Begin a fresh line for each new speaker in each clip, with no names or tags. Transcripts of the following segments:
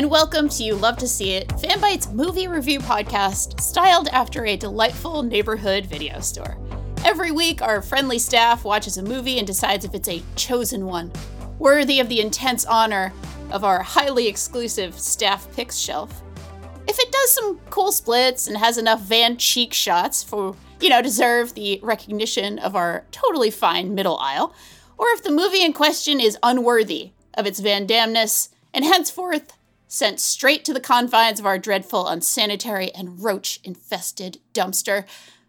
And welcome to You Love to See It, Fanbyte's movie review podcast, styled after a delightful neighborhood video store. Every week, our friendly staff watches a movie and decides if it's a chosen one, worthy of the intense honor of our highly exclusive staff picks shelf. If it does some cool splits and has enough Van cheek shots for, you know, deserve the recognition of our totally fine middle aisle, or if the movie in question is unworthy of its Van Damness and henceforth sent straight to the confines of our dreadful, unsanitary, and roach infested dumpster.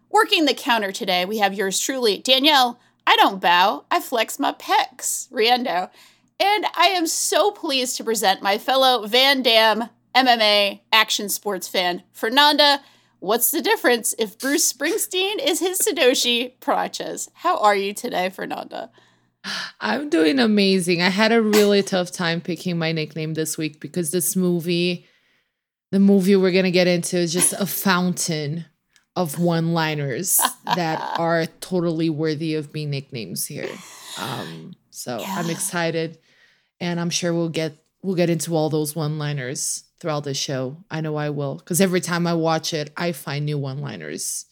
Working the counter today, we have yours truly, Danielle. I don't bow, I flex my pecs, Riendo. And I am so pleased to present my fellow Van Damme MMA action sports fan, Fernanda. What's the difference if Bruce Springsteen is his Shidoshi Prates? How are you today, Fernanda?
I'm doing amazing. I had a really tough time picking my nickname this week because this movie, the movie we're going to get into, is just a fountain of one liners that are totally worthy of being nicknames here. Um, so
Yeah.
I'm excited and I'm sure we'll get we'll get into all those one liners throughout the show. I know I will because every time I watch it, I find new one liners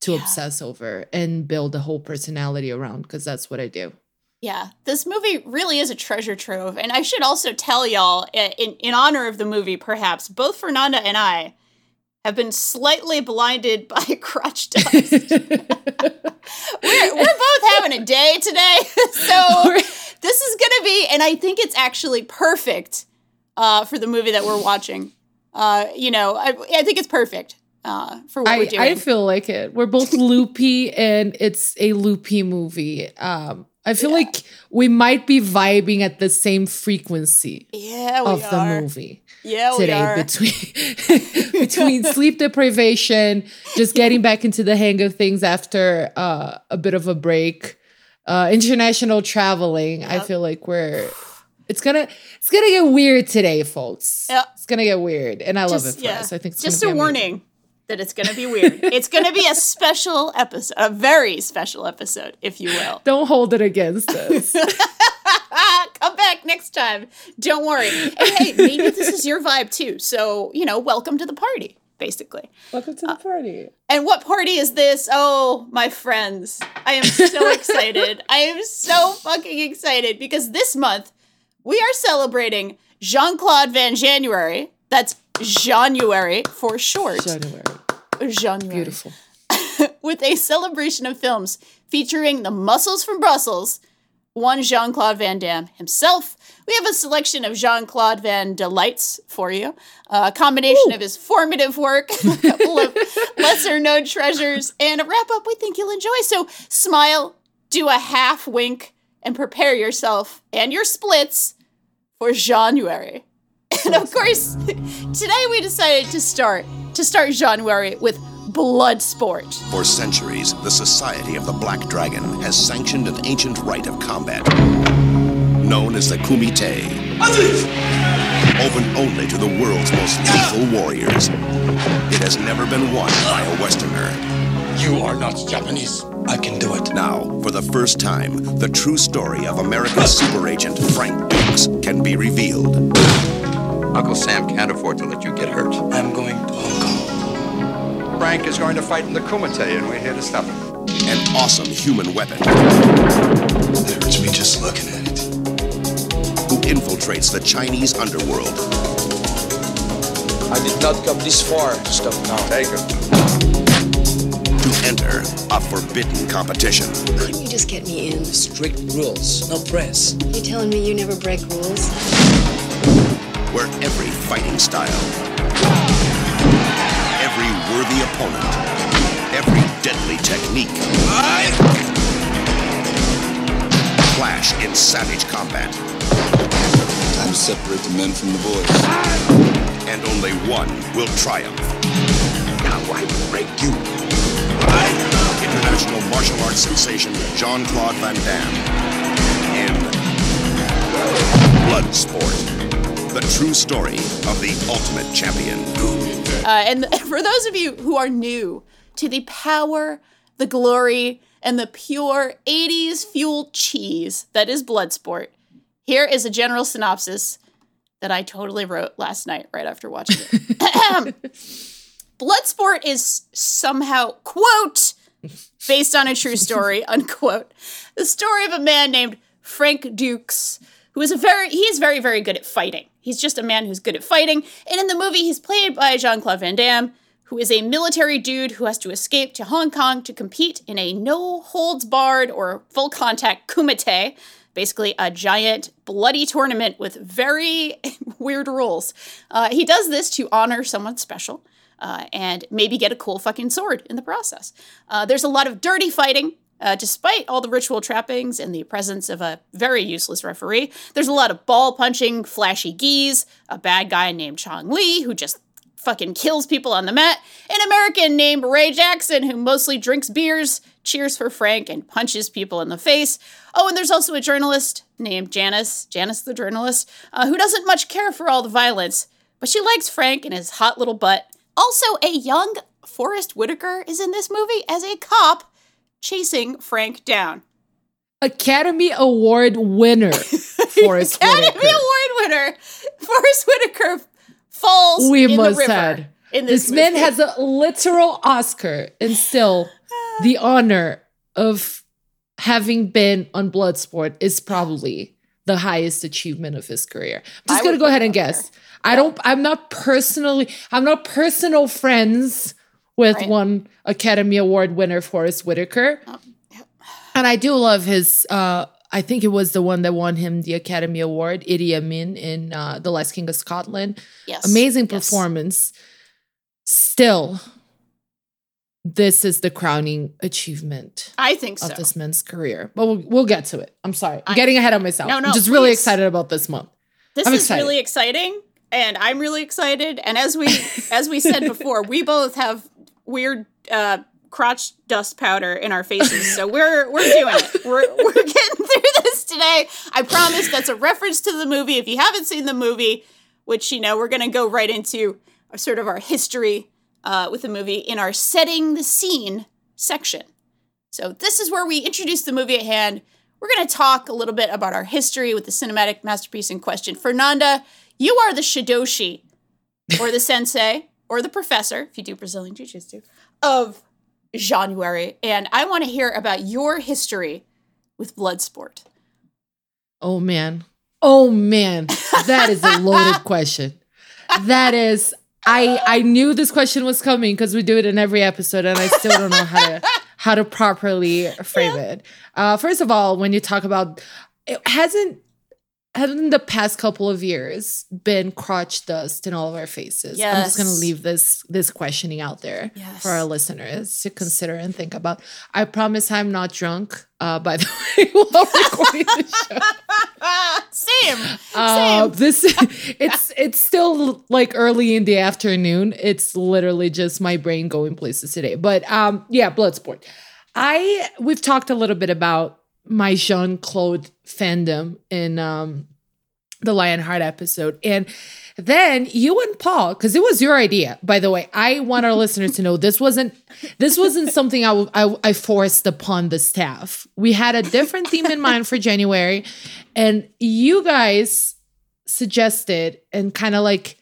to
Yeah.
obsess over and build a whole personality around because that's what I do.
Yeah, this movie really is a treasure trove. And I should also tell y'all, in, in honor of the movie, perhaps, both Fernanda and I have been slightly blinded by crotch dust. we're, we're both having a day today. so this is going to be, and I think it's actually perfect uh, for the movie that we're watching. Uh, you know, I, I think it's perfect uh, for what we're
I,
doing.
I feel like it. We're both loopy and it's a loopy movie. Um, I feel like we might be vibing at the same frequency
yeah, we
of the
are.
movie
Yeah, we
today
are.
between between sleep deprivation, just getting back into the hang of things after uh, a bit of a break, uh, international traveling. I feel like we're it's gonna it's gonna get weird today, folks.
Yep.
It's gonna get weird, and I love it for
yeah.
us. I think it's
just a
be amazing.
That it's going to be weird. it's going to be a special episode, a very special episode, if you will.
Don't hold it against us.
Come back next time. Don't worry. And hey, maybe this is your vibe too. So, you know, welcome to the party, basically.
Welcome to the uh, party.
And what party is this? Oh, my friends. I am so excited. I am so fucking excited because this month we are celebrating Jean Claude Van Jeanuary. That's Jeanuary for short.
Jeanuary.
Jeanuary.
Beautiful.
with a celebration of films featuring the muscles from Brussels, one Jean Claude Van Damme himself. We have a selection of Jean Claude Van Delights for you, a combination of his formative work, a couple of lesser known treasures, and a wrap up we think you'll enjoy. So smile, do a half wink, and prepare yourself and your splits for Jeanuary. And of course, today we decided to start to start Jeanuary with Bloodsport.
For centuries, the Society of the Black Dragon has sanctioned an ancient rite of combat known as the Kumite. Open only to the world's most lethal warriors. It has never been won by a Westerner.
You are not Japanese. I can do it.
Now, for the first time, the true story of American super agent Frank Dux can be revealed.
Uncle Sam can't afford to let you get hurt.
I'm going to Hong Kong.
Frank is going to fight in the Kumite, and we're here to stop him.
An awesome human weapon
It hurts me just looking at it.
who infiltrates the Chinese underworld
I did not come this far to stop now.
Take it.
To enter a forbidden competition
Couldn't you just get me in?
Strict rules, no press.
You telling me you never break rules?
Where every fighting style, every worthy opponent, every deadly technique. Clash in savage combat,
Time to separate the men from the boys.
and only one will triumph.
Now I will break you.
International martial arts sensation Jean Claude Van Damme. In Bloodsport, the true story of the ultimate champion.
Uh, and for those of you who are new to the power, the glory, and the pure 80s fueled cheese that is Bloodsport, here is a general synopsis that I totally wrote last night right after watching it. Bloodsport is somehow, quote, based on a true story, unquote. The story of a man named Frank Dux, who is a very he is very, very good at fighting. He's just a man who's good at fighting. And in the movie, he's played by Jean-Claude Van Damme, who is a military dude who has to escape to Hong Kong to compete in a no holds barred or full contact kumite, basically a giant bloody tournament with very weird rules. Uh, he does this to honor someone special uh, and maybe get a cool fucking sword in the process. Uh, there's a lot of dirty fighting. Uh, despite all the ritual trappings and the presence of a very useless referee, there's a lot of ball punching, flashy geese, a bad guy named Chong Li who just fucking kills people on the mat, an American named Ray Jackson who mostly drinks beers, cheers for Frank, and punches people in the face. Oh, and there's also a journalist named Janice, Janice the journalist, uh, who doesn't much care for all the violence, but she likes Frank and his hot little butt. Also, a young Forest Whitaker is in this movie as a cop chasing Frank down.
Academy Award winner, Forest
Academy
Whitaker.
Award winner Forest Whitaker falls
We
in the
must
river.
add.
In
This
this,
man has a literal Oscar and still the honor of having been on Bloodsport is probably the highest achievement of his career. I'm just
I
gonna go ahead and guess. I don't I'm not personally I'm not personal friends with
Right.
one Academy Award winner Forest Whitaker.
Oh,
And I do love his uh I think it was the one that won him the Academy Award, Idi Amin in uh, The Last King of Scotland
yes.
amazing
yes.
performance. Still, this is the crowning achievement
I think so.
of this man's career. But we'll, we'll get to it. I'm sorry. I'm
I-
getting ahead of myself.
No, no,
I'm just really excited about this month.
This
I'm
is
excited.
really exciting, and I'm really excited. And as we as we said before, we both have weird uh, crotch dust powder in our faces, so we're we're doing it. We're we're getting through this today. I promise. That's a reference to the movie. If you haven't seen the movie, which you know, we're gonna go right into sort of our history uh, with the movie in our setting the scene section. So this is where we introduce the movie at hand. We're going to talk a little bit about our history with the cinematic masterpiece in question. Fernanda, you are the shidoshi, or the sensei, or the professor, if you do Brazilian Jiu-Jitsu, of Jeanuary. And I want to hear about your history with Bloodsport.
Oh man. Oh man. That is a loaded question. That is I I knew this question was coming because we do it in every episode and I still don't know how to how to properly frame it. Uh first of all, when you talk about it hasn't hasn't the past couple of years been crotch dust in all of our faces? I'm just gonna leave this this questioning out there
Yes.
for our listeners to consider and think about. I promise I'm not drunk, uh, by the way, while recording the show.
Same.
Uh,
Same.
this it's it's still like early in the afternoon. It's literally just my brain going places today. But um, yeah, Bloodsport. I we've talked a little bit about my Jean Claude fandom in um the Lionheart episode, and then you and Paul, because it was your idea, by the way. I want our listeners to know this wasn't this wasn't something I, w- I I forced upon the staff. We had a different theme in mind for January, and you guys suggested and kind of like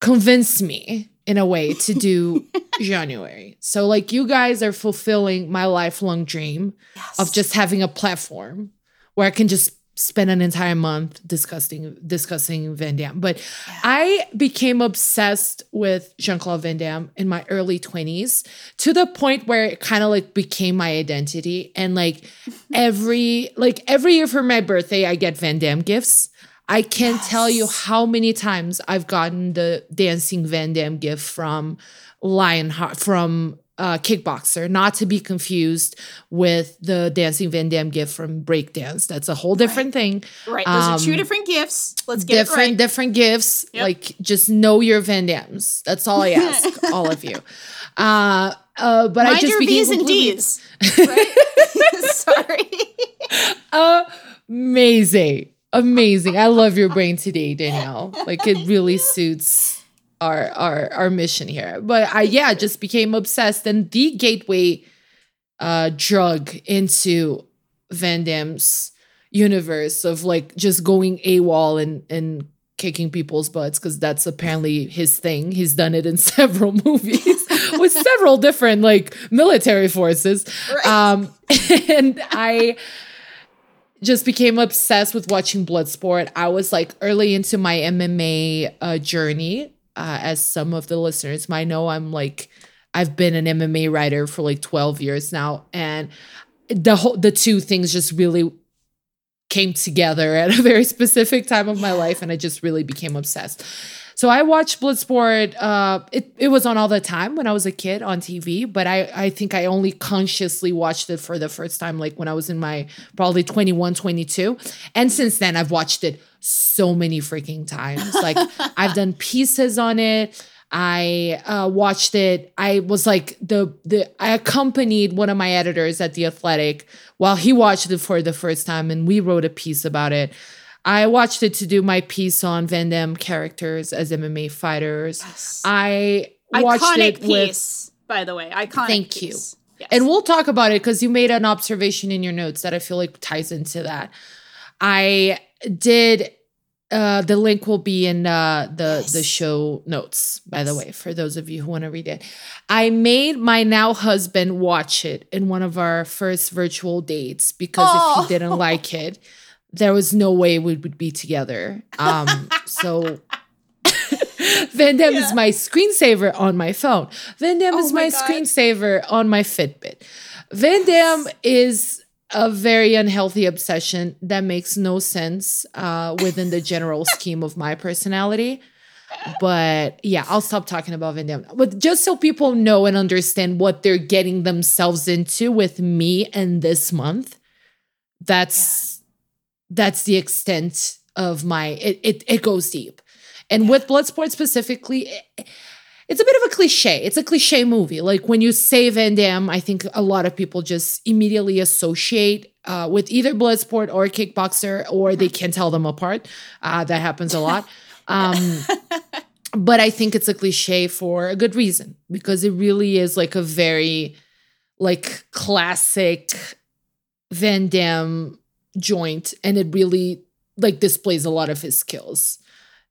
convinced me in a way to do Jeanuary. So like you guys are fulfilling my lifelong dream of just having a platform where I can just spend an entire month discussing discussing Van Damme. But I became obsessed with Jean-Claude Van Damme in my early 20s to the point where it kind of like became my identity. And like every like every year for my birthday, I get Van Damme gifts. I can't tell you how many times I've gotten the dancing Van Damme gift from Lionheart from uh, Kickboxer, not to be confused with the dancing Van Damme gift from Breakdance. That's a whole different thing.
Right. Those are two
Um,
different gifts. Let's get
different
it right.
different gifts.
Yep.
Like just know your Van Dams. That's all I ask, all of you. Uh, uh, but I
Mind
just
your B's and D's. Right? Sorry.
amazing amazing. I love your brain today danielle. Like it really suits our our our mission here. But i yeah just became obsessed. And the gateway uh drug into van damme's universe of like just going AWOL and and kicking people's butts because that's apparently his thing. He's done it in several movies with several different like military forces. Um and I just became obsessed with watching Bloodsport. I was like early into my MMA uh, journey. Uh, as some of the listeners might know, I'm like I've been an MMA writer for like 12 years now, and the whole the two things just really came together at a very specific time of my life, and I just really became obsessed. So I watched Bloodsport. Uh, it it was on all the time when I was a kid on TV, but I I think I only consciously watched it for the first time like when I was in my probably 21, 22. And since then I've watched it so many freaking times. Like I've done pieces on it. I uh, watched it. I was like the the I accompanied one of my editors at the Athletic while he watched it for the first time, and we wrote a piece about it. I watched it to do my piece on Van Damme characters as MMA fighters. I watched
Iconic
it with
piece, by the way. Iconic
Thank you.
Yes.
and we'll talk about it because you made an observation in your notes that I feel like ties into that. I did uh the link will be in uh the the show notes by the way for those of you who want to read it. I made my now husband watch it in one of our first virtual dates because if
Oh.
he didn't like it, there was no way we would be together. Um so Van Damme is my screensaver on my phone. Van Damme
Oh
is
my
screensaver on my Fitbit. Van Damme is a very unhealthy obsession that makes no sense uh, within the general scheme of my personality. But yeah, I'll stop talking about Van Damme. But just so people know and understand what they're getting themselves into with me and this month, that's that's the extent of my it it, it goes deep. And with Bloodsport specifically, it- it's a bit of a cliche. It's a cliche movie. Like when you say Van Damme, I think a lot of people just immediately associate uh, with either Bloodsport or Kickboxer, or they can tell them apart. Uh, that happens a lot. Um, but I think it's a cliche for a good reason because it really is like a very like classic Van Damme joint, and it really like displays a lot of his skills.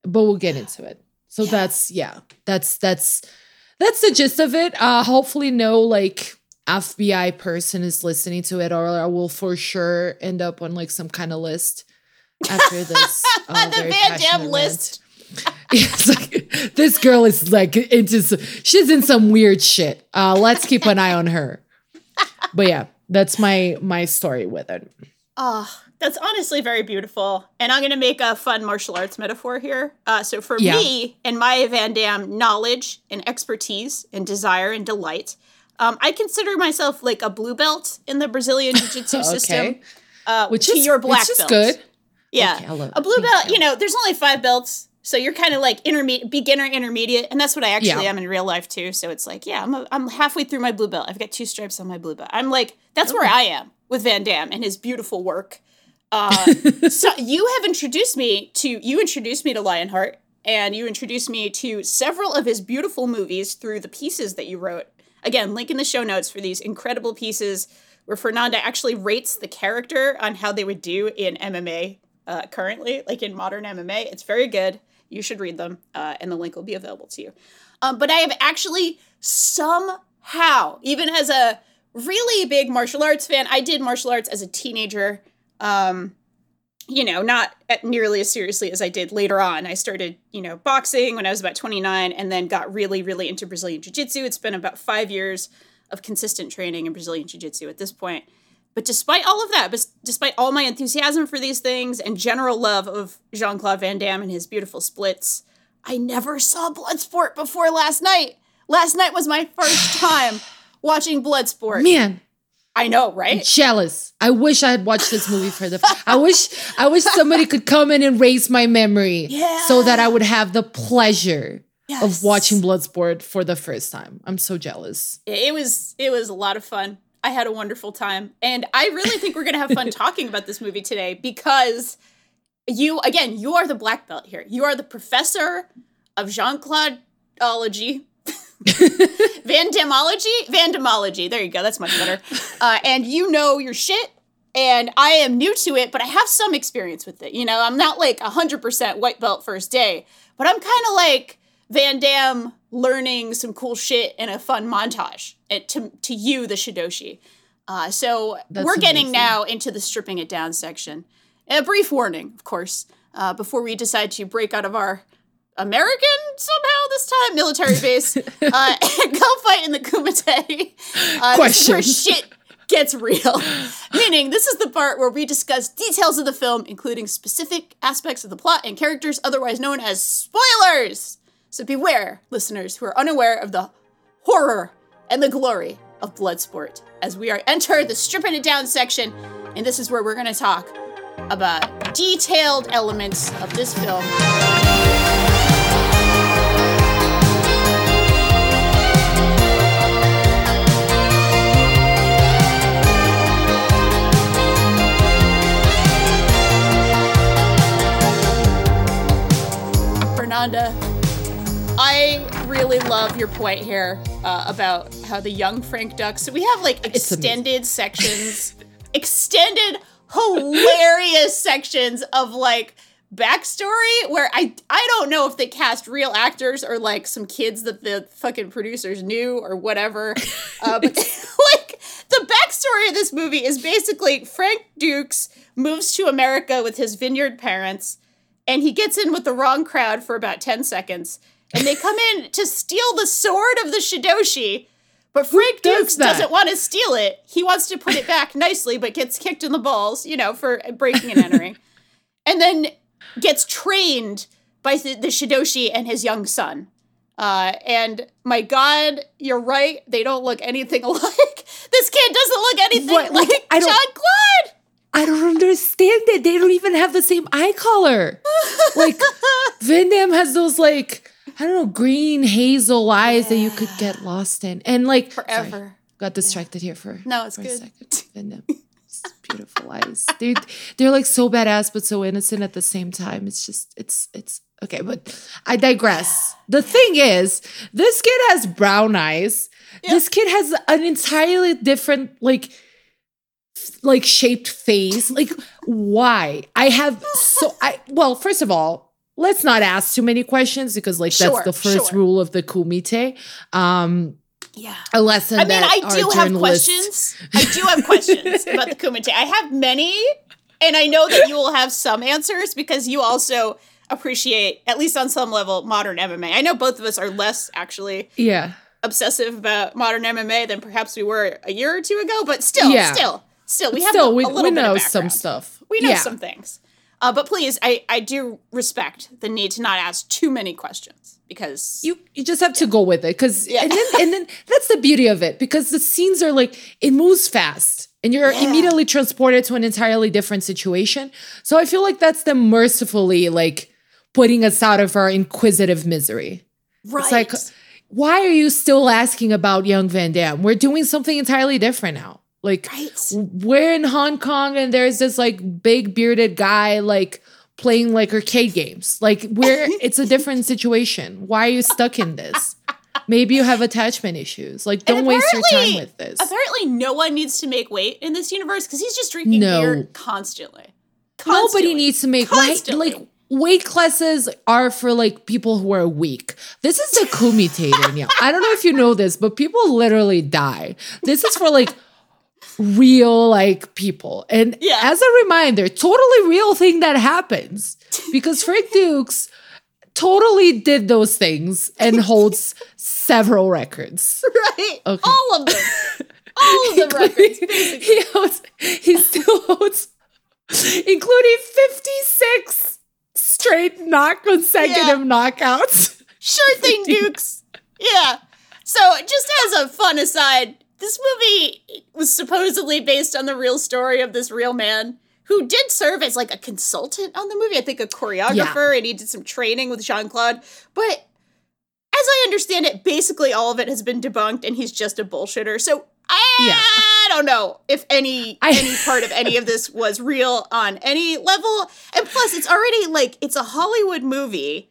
But we'll get into it. So that's yeah, that's that's that's the gist of it. Uh hopefully no like FBI person is listening to it, or I will for sure end up on like some kind of list after this. Uh,
The Van Damme list.
Like this girl is like into s- she's in some weird shit. Uh let's keep an eye on her. But yeah, that's my my story with it.
Oh, that's honestly very beautiful. And I'm going to make a fun martial arts metaphor here. Uh, so, for
Yeah.
me and my Van Damme knowledge and expertise and desire and delight, um, I consider myself like a blue belt in the Brazilian Jiu Jitsu
Okay.
system. Uh,
Which is
your black
which is
belt.
good.
Yeah.
Okay,
a blue
Thank
belt,
you.
you know, there's only five belts. So you're kind of like intermediate, beginner, intermediate, and that's what I actually
Yeah.
am in real life too. So it's like, yeah, I'm a, I'm halfway through my blue belt. I've got two stripes on my blue belt. I'm like, that's where I am with Van Damme and his beautiful work. Uh, so you have introduced me to you introduced me to Lionheart, and you introduced me to several of his beautiful movies through the pieces that you wrote. Again, link in the show notes for these incredible pieces where Fernanda actually rates the character on how they would do in MMA uh, currently, like in modern MMA. It's very good. You should read them, uh, and the link will be available to you. Um, but I have actually somehow, even as a really big martial arts fan, I did martial arts as a teenager. Um, you know, not at nearly as seriously as I did later on. I started, you know, boxing when I was about 29 and then got really, really into Brazilian Jiu Jitsu. It's been about five years of consistent training in Brazilian Jiu Jitsu at this point. But despite all of that, but despite all my enthusiasm for these things and general love of Jean Claude Van Damme and his beautiful splits, I never saw Bloodsport before last night. Last night was my first time watching Bloodsport.
Man,
I know, right?
jealous. I wish I had watched this movie for the. I wish I wish somebody could come in and raise my memory,
Yeah.
so that I would have the pleasure
Yes.
of watching Bloodsport for the first time. I'm so jealous.
it was it was a lot of fun. I had a wonderful time, and I really think we're gonna have fun talking about this movie today because you again you are the black belt here. You are the professor of Jean Claude ology. Vandamology? Vandamology. There you go. That's much better. Uh, and you know your shit. And I am new to it, but I have some experience with it. You know, I'm not like 100% white belt first day, but I'm kind of like Van Damme learning some cool shit in a fun montage it, to, to you, the Shidoshi. Uh, so
That's
we're getting
amazing.
now into the stripping it down section. A brief warning, of course, uh, before we decide to break out of our American somehow this time military base uh, and go fight in the Kumite. Uh, where shit gets real. Meaning, this is the part where we discuss details of the film, including specific aspects of the plot and characters, otherwise known as spoilers. So beware, listeners who are unaware of the horror and the glory of Bloodsport as we are enter the stripping it down section, and this is where we're going to talk about detailed elements of this film. Fernanda, I really love your point here uh, about how the young Frank Dux. So we have like extended sections, extended hilarious sections of like backstory where I I don't know if they cast real actors or like some kids that the fucking producers knew or whatever. Uh, but like the backstory of this movie is basically Frank Dux moves to America with his vineyard parents and he gets in with the wrong crowd for about 10 seconds and they come in to steal the sword of the Shidoshi. But Frank
does
Dux
that?
doesn't want to steal it. He wants to put it back nicely, but gets kicked in the balls, you know, for breaking and entering. and then gets trained by the, the Shidoshi and his young son. Uh, and my God, you're right. They don't look anything alike. This kid doesn't look anything
What?
like,
Like,
Jean Claude.
I don't understand it. They don't even have the same eye color. Like Van Damme has those like I don't know green hazel eyes that you could get lost in, and like sorry,
Forever.
got distracted here for
No, it's
for
good.
A second. Van Damme, beautiful eyes. They they're like so badass but so innocent at the same time. It's just it's it's okay. But I digress. The thing is, this kid has brown eyes. This kid has an entirely different like like shaped face. Like why? I have so I well, first of all, let's not ask too many questions because like
Sure,
that's the first
sure.
rule of the kumite. Um
Yeah.
a lesson
I mean,
that
I do have
journalists-
questions. I do have questions about the Kumite. I have many, and I know that you will have some answers because you also appreciate, at least on some level, modern MMA. I know both of us are less actually
Yeah.
obsessive about modern MMA than perhaps we were a year or two ago, but still,
Yeah.
still, still, we have
Still,
a,
we,
a little
we
bit
know
of
some stuff.
We know
yeah.
some things. Uh, but please, I, I do respect the need to not ask too many questions because
you you just have to go with it because
Yeah.
and then and then that's the beauty of it because the scenes are like it moves fast and you're
Yeah.
immediately transported to an entirely different situation so i feel like that's them mercifully like putting us out of our inquisitive misery
right.
it's like why are you still asking about young van damme we're doing something entirely different now like
right.
we're in hong kong and there's this like big bearded guy like playing like arcade games like we're it's a different situation why are you stuck in this maybe you have attachment issues like don't waste your time with this
Apparently, no one needs to make weight in this universe because he's just drinking
No.
beer constantly.
nobody needs to make weight
Constantly.
like weight classes are for like people who are weak this is the kumite Danielle. i don't know if you know this but people literally die this is for like real like people. And
Yeah.
as a reminder, totally real thing that happens because Frank Dux totally did those things and holds several records.
right?
Okay.
All of them. All of the records.
he holds, he still holds, including 56 straight not consecutive knockouts.
Sure thing, Dux. Yeah. So, just as a fun aside, this movie was supposedly based on the real story of this real man who did serve as like a consultant on the movie. I think a choreographer, and he did some training with Jean Claude. But as I understand it, basically all of it has been debunked, and he's just a bullshitter. So I don't know if any
I-
any part of any of this was real on any level. And plus, it's already like it's a Hollywood movie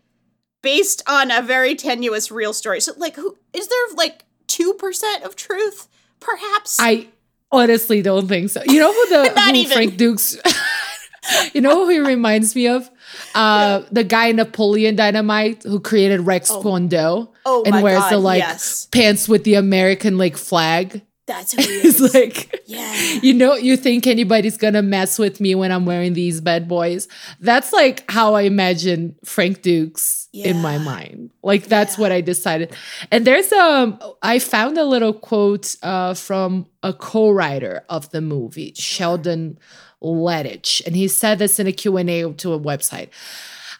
based on a very tenuous real story. So, like, who is there like two percent of truth, perhaps?
I honestly don't think so. You know who the who
even.
Frank Dux You know who he reminds me of? Uh the guy in Napoleon Dynamite who created Rex Kwon Do
Oh
and wears the like
yes.
pants with the American like flag.
That's he
It's like
yeah.
you know, you think anybody's gonna mess with me when I'm wearing these bad boys. That's like how I imagine Frank Dux in my mind. Like that's what I decided. And there's um I found a little quote uh from a co-writer of the movie, Sheldon Lettich, and he said this in a Q&A to a website.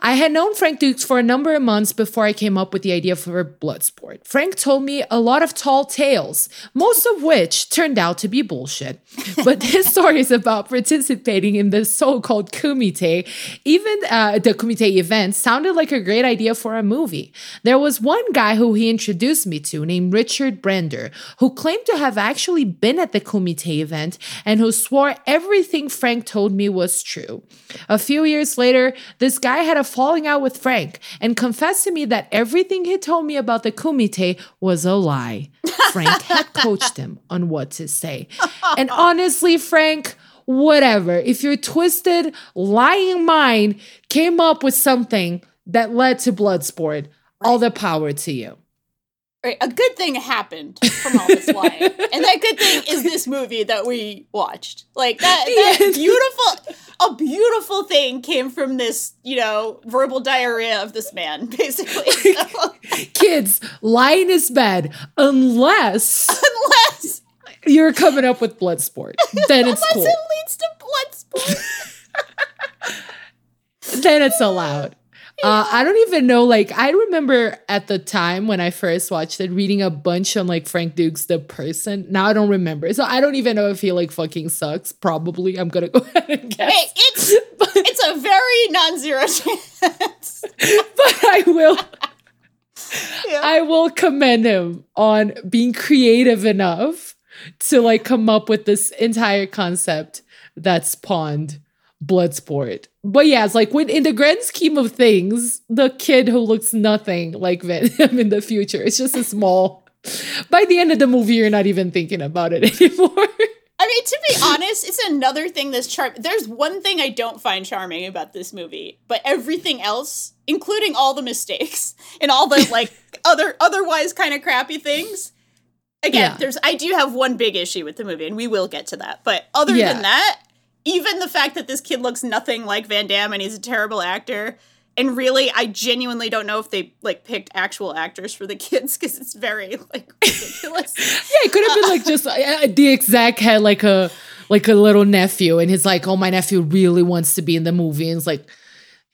I had known Frank Dux for a number of months before I came up with the idea for Bloodsport. Frank told me a lot of tall tales, most of which turned out to be bullshit. But his is about participating in the so-called kumite, even uh, the kumite event, sounded like a great idea for a movie. There was one guy who he introduced me to named Richard Brander, who claimed to have actually been at the kumite event and who swore everything Frank told me was true. A few years later, this guy had a falling out with Frank and confessed to me that everything he told me about the kumite was a lie. Frank had coached him on what to say. And honestly, Frank, whatever. If your twisted, lying mind came up with something that led to Bloodsport, all the power to you.
Right, a good thing happened from all this lying, and that good thing is this movie that we watched. Like that, that beautiful, a beautiful thing came from this, you know, verbal diarrhea of this man, basically. So,
Kids, lying is bad unless
unless,
you're coming up with Bloodsport. Then it's
unless
cool.
it leads to Bloodsport.
then it's allowed. Uh, I don't even know. Like, I remember at the time when I first watched it, reading a bunch on like Frank Dux, the person. Now I don't remember, so I don't even know if he like fucking sucks. Probably, I'm gonna go ahead and guess.
Hey, it's it's a very non-zero chance.
but I will.
Yeah.
I will commend him on being creative enough to like come up with this entire concept that spawned Bloodsport. But yeah, it's like when in the grand scheme of things, the kid who looks nothing like Van Damme in the future, it's just a small. By the end of the movie, you're not even thinking about it anymore.
I mean, to be honest, it's another thing that's charm. There's one thing I don't find charming about this movie, but everything else, including all the mistakes and all the like other otherwise kind of crappy things. Again,
Yeah.
there's I do have one big issue with the movie, and we will get to that. But other
Yeah.
than that, even the fact that this kid looks nothing like Van Damme and he's a terrible actor. And really, I genuinely don't know if they like picked actual actors for the kids because it's very like ridiculous.
Yeah, it could have been like just uh, the exact had like a like a little nephew, and he's like, "Oh, my nephew really wants to be in the movie," and it's like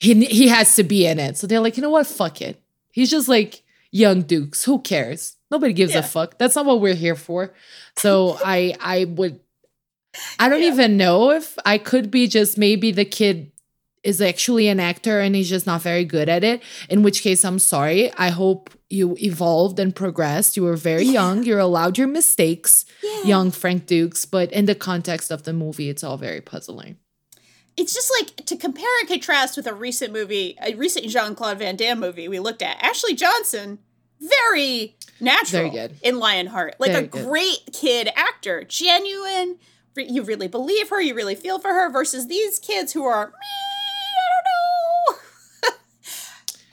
he he has to be in it. So they're like, you know what? Fuck it. He's just like young Dux. Who cares? Nobody gives
Yeah.
a fuck. That's not what we're here for. So I I would I don't even know if I could be just maybe the kid is actually an actor and he's just not very good at it. In which case, I'm sorry. I hope you evolved and progressed. You were very young. You're allowed your mistakes, young Frank Dux. But in the context of the movie, it's all very puzzling.
it's just like to compare and contrast with a recent movie, a recent Jean Claude Van Damme movie we looked at. Ashley Johnson, very natural
Very good.
in Lionheart, like
Very
a
good.
great kid actor, genuine. You really believe her, you really feel for her. Versus these kids who are, "Meh, I don't know.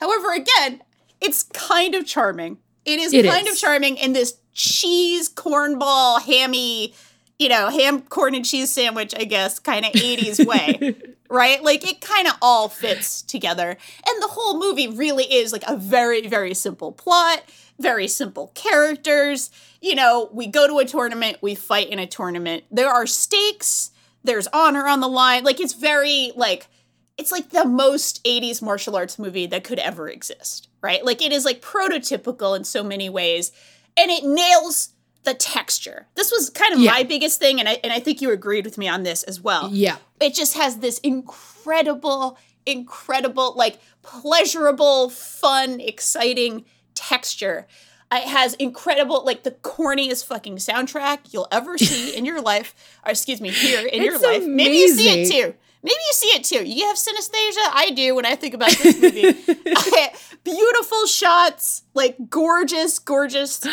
However, again, it's kind of charming. It is
It
kind
is.
of charming in this cheese cornball hammy you know, ham, corn, and cheese sandwich, I guess, kind of 80s way, right? Like it kind of all fits together. And the whole movie really is like a very, very simple plot, very simple characters. You know, we go to a tournament, we fight in a tournament. There are stakes, there's honor on the line. Like it's very, like, it's like the most 80s martial arts movie that could ever exist, right? Like it is like prototypical in so many ways. And it nails the texture. This was kind of
Yeah.
my biggest thing, and I and I think you agreed with me on this as well.
Yeah.
It just has this incredible, incredible, like pleasurable, fun, exciting texture. It has incredible, like the corniest fucking soundtrack you'll ever see in your life, or excuse me, hear in your
It's
life. Maybe you see it too. Maybe you see it too. You have synesthesia. I do when I think about this movie. I- beautiful shots, like gorgeous, gorgeous,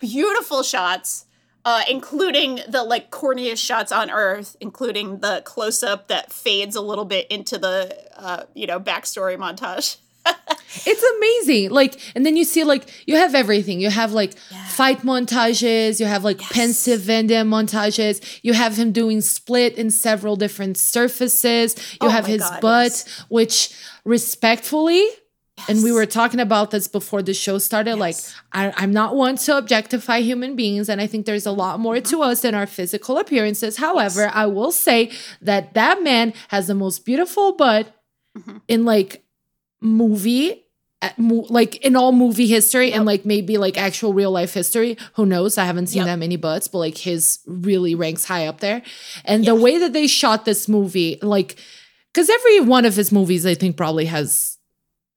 beautiful shots, uh, including the like corniest shots on earth, including the close up that fades a little bit into the uh, you know backstory montage.
It's amazing. Like, and then you see like you have everything. You have like fight montages. You have like pensive Van Damme montages. You have him doing split in several different surfaces. You
Oh
have his
God,
butt,
yes.
which respectfully. And we were talking about this before the show started. Like,
Yes.
I, I'm not one to objectify human beings, and I think there's a lot more to us than our physical appearances. However, I will say that that man has the most beautiful butt
Mm-hmm.
in like movie uh, like in all movie history and like maybe like actual real life history who knows i haven't seen
Yep.
that many butts but like his really ranks high up there and the way that they shot this movie like because every one of his movies i think probably has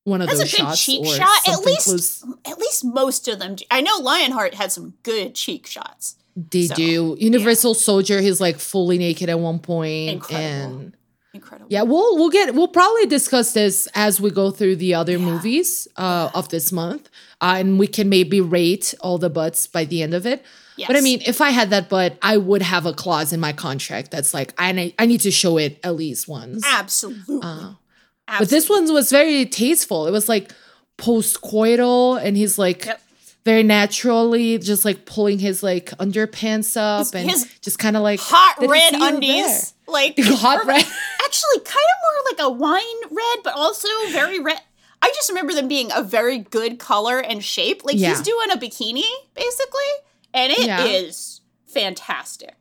one of
That's a
those
good
shots
cheek shot. At least, at least most of them. Do. I know Lionheart had some good cheek shots.
they
so,
do universal soldier he's like fully naked at one point
Incredible.
and
Incredible.
Yeah, we'll we'll get we'll probably discuss this as we go through the other movies uh, of this month, uh, and we can maybe rate all the butts by the end of it. But I mean, if I had that butt, I would have a clause in my contract that's like I ne- I need to show it at least once.
Absolutely.
But this one was very tasteful. It was like post coital, and he's like
Yep.
Very naturally just like pulling his like underpants up
His-
and
his
just kind of like
hot red undies. Like
Hot red.
Actually, kind of more like a wine red, but also very red. I just remember them being a very good color and shape. Like
Yeah.
he's doing a bikini basically, and it is
Yeah.
fantastic.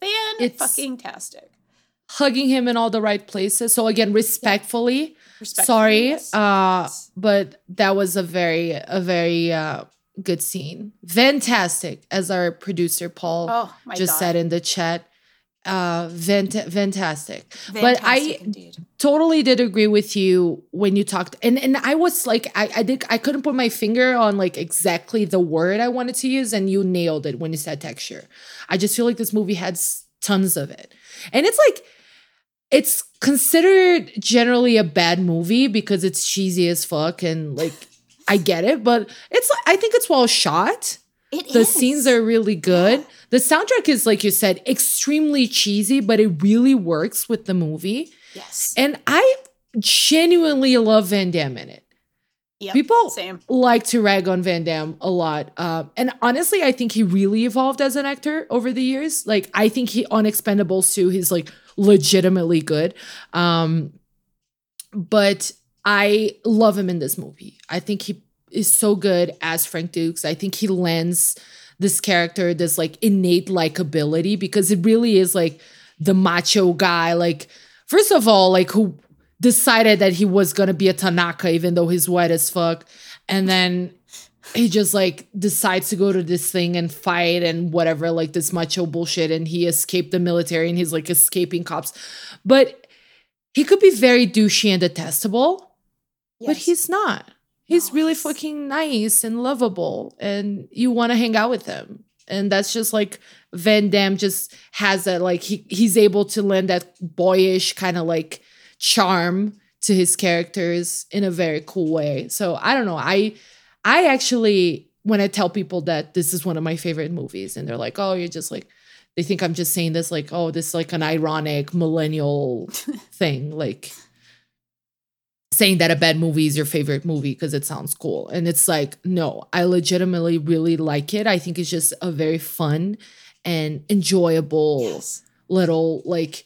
Fan fucking tastic.
hugging him in all the right places. So again, respectfully,
Respectfully,
sorry,
yes.
uh, but that was a very a very uh, good scene. Fantastic, as our producer Paul
Oh,
just
God.
said in the chat. Uh, fant- fantastic. But I
indeed.
totally did agree with you when you talked and and I was like I, I did I couldn't put my finger on like exactly the word I wanted to use and you nailed it when you said texture. I just feel like this movie had tons of it. And it's like it's considered generally a bad movie because it's cheesy as fuck and like I get it, but it's I think it's well shot.
It
The
is.
scenes are really good. The soundtrack is like you said extremely cheesy, but it really works with the movie.
yes.
And I genuinely love Van Damme in it.
Yep,
People
same.
like to rag on Van Damme a lot. Um, and honestly, I think he really evolved as an actor over the years. Like, I think he on Expendables 2, he's like legitimately good. Um, but I love him in this movie. I think he is so good as Frank Dux. I think he lends this character this like innate likability because it really is like the macho guy. Like, first of all, like who decided that he was gonna be a Tanaka, even though he's white as fuck. And then he just like decides to go to this thing and fight and whatever, like this macho bullshit. And he escaped the military and he's like escaping cops. But he could be very douchey and detestable, but he's not. He's
No,
really
he's-
fucking nice and lovable, and you want to hang out with him. And that's just like Van Damme just has that like he he's able to lend that boyish kind of like charm to his characters in a very cool way. So I don't know. I I actually when I tell people that this is one of my favorite movies, and they're like, "Oh, you're just like," they think I'm just saying this like, "Oh, this is like an ironic millennial thing," like saying that a bad movie is your favorite movie because it sounds cool. And it's like, no, I legitimately really like it. I think it's just a very fun and enjoyable
Yes.
little like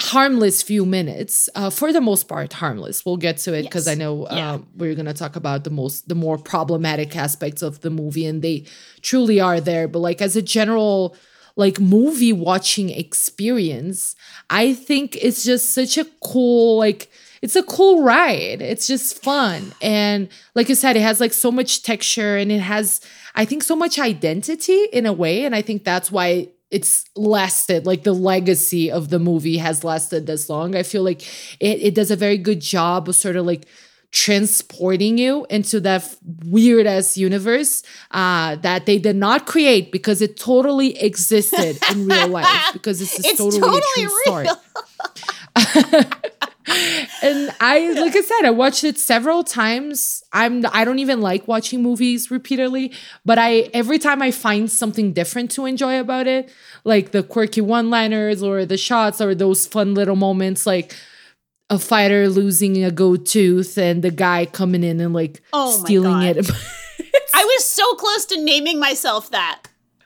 harmless few minutes uh, for the most part harmless we'll get to it because
Yes.
i know
Yeah.
um, we're going to talk about the most the more problematic aspects of the movie and they truly are there but like as a general like movie watching experience i think it's just such a cool like it's a cool ride. It's just fun. And like you said it has like so much texture and it has i think so much identity in a way. And i think that's why it's lasted like the legacy of the movie has lasted this long. I feel like it, it does a very good job of sort of like transporting you into that weird ass universe uh, that they did not create because it totally existed in real life because this is
It's
totally,
totally
a true story. and I like I said, I watched it several times. I'm I don't even like watching movies repeatedly, but I every time I find something different to enjoy about it, like the quirky one-liners or the shots or those fun little moments like a fighter losing a goat tooth and the guy coming in and like
Oh
stealing it.
I was so close to naming myself that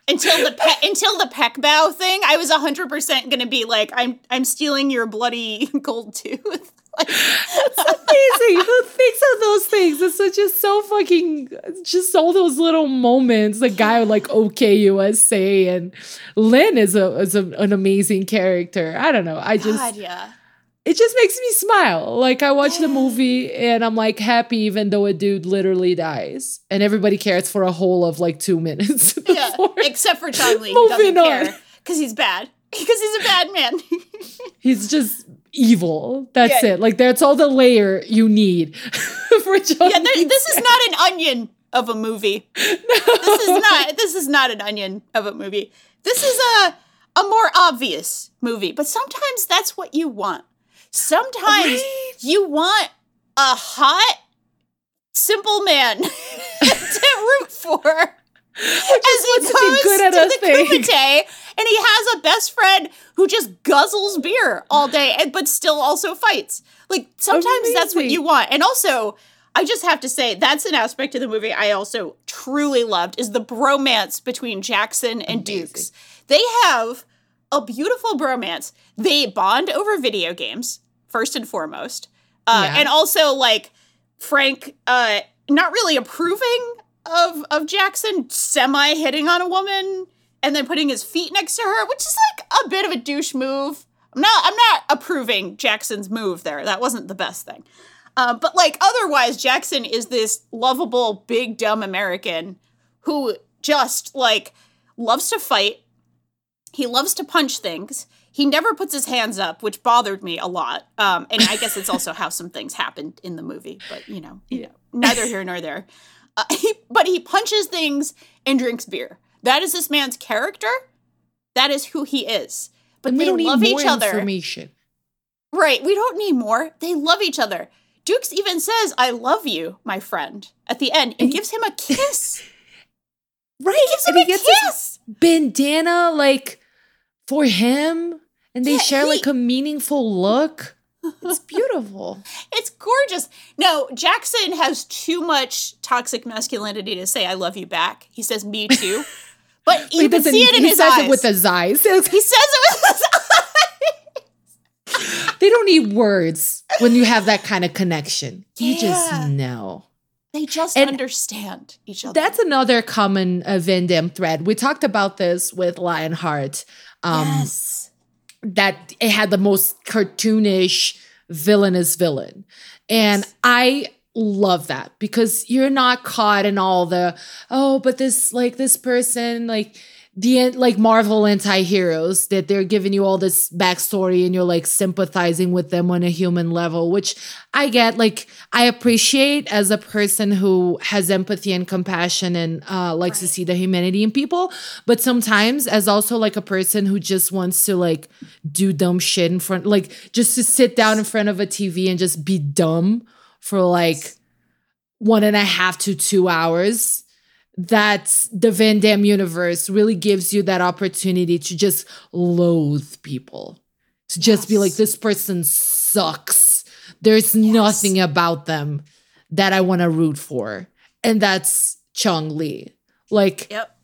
until the pe- until the peck bow thing. I was hundred percent gonna be like, I'm I'm stealing your bloody gold tooth. Like,
amazing. Who thinks of those things? It's so- just so fucking, just all those little moments. The guy with like OK USA and Lynn is a is a, an amazing character. I don't know. I just
God, yeah.
It just makes me smile. Like I watch the movie and I'm like happy, even though a dude literally dies, and everybody cares for a whole of like two minutes.
Yeah, except for who doesn't
Moving on.
care because he's bad. Because he's a bad man.
He's just evil. That's
Yeah.
it. Like that's all the layer you need for John.
yeah, there, this is not an onion of a movie. No. This is not. This is not an onion of a movie. This is a a more obvious movie. But sometimes that's what you want. Sometimes
Right?
you want a hot, simple man to root for. As he
wants to be
goes
good at
to the
thing.
Kumite, and he has a best friend who just guzzles beer all day, and but still also fights. Like sometimes that's what you want. And also, I just have to say that's an aspect of the movie I also truly loved is the bromance between Jackson and Dux. They have a beautiful bromance. They bond over video games first and foremost, uh,
Yeah.
and also like Frank, uh, not really approving of of Jackson semi hitting on a woman and then putting his feet next to her, which is like a bit of a douche move. I'm not I'm not approving Jackson's move there. That wasn't the best thing. Uh, but like otherwise, Jackson is this lovable, big, dumb American who just like loves to fight. He loves to punch things. He never puts his hands up, which bothered me a lot. Um, and I guess it's also how some things happened in the movie, but you know, you know neither here nor there. Uh, he, but he punches things and drinks beer. That is this man's character. That is who he is. But
And we
they
don't need
love
more
each other.
information.
Right. We don't need more. They love each other. Dux even says, I love you, my friend, at the end and gives him a kiss.
Right.
gives him
and he
a kiss.
bandana like for him and they
Yeah,
share
he-
like a meaningful look. It's beautiful.
It's gorgeous. No, Jackson has too much toxic masculinity to say, I love you back. He says, me too. But you
he
can see it in
he
his
says
eyes.
it with his eyes.
he says it with his eyes.
they don't need words when you have that kind of connection. You just know.
They just
And
understand each other.
That's another common uh, Van Damme thread. We talked about this with Lionheart. Um,
yes.
That it had the most cartoonish villainous villain. And I love that because you're not caught in all the oh but this like this person like the like Marvel anti-heroes that they're giving you all this backstory and you're like sympathizing with them on a human level, which I get. Like I appreciate as a person who has empathy and compassion and uh, likes to see the humanity in people, but sometimes as also like a person who just wants to like do dumb shit in front, like just to sit down in front of a TV and just be dumb for like one and a half to two hours that the Van Damme universe really gives you that opportunity to just loathe people. To just be like, this person sucks. There's nothing about them that I want to root for. And that's Chong Li. Like,
Yep.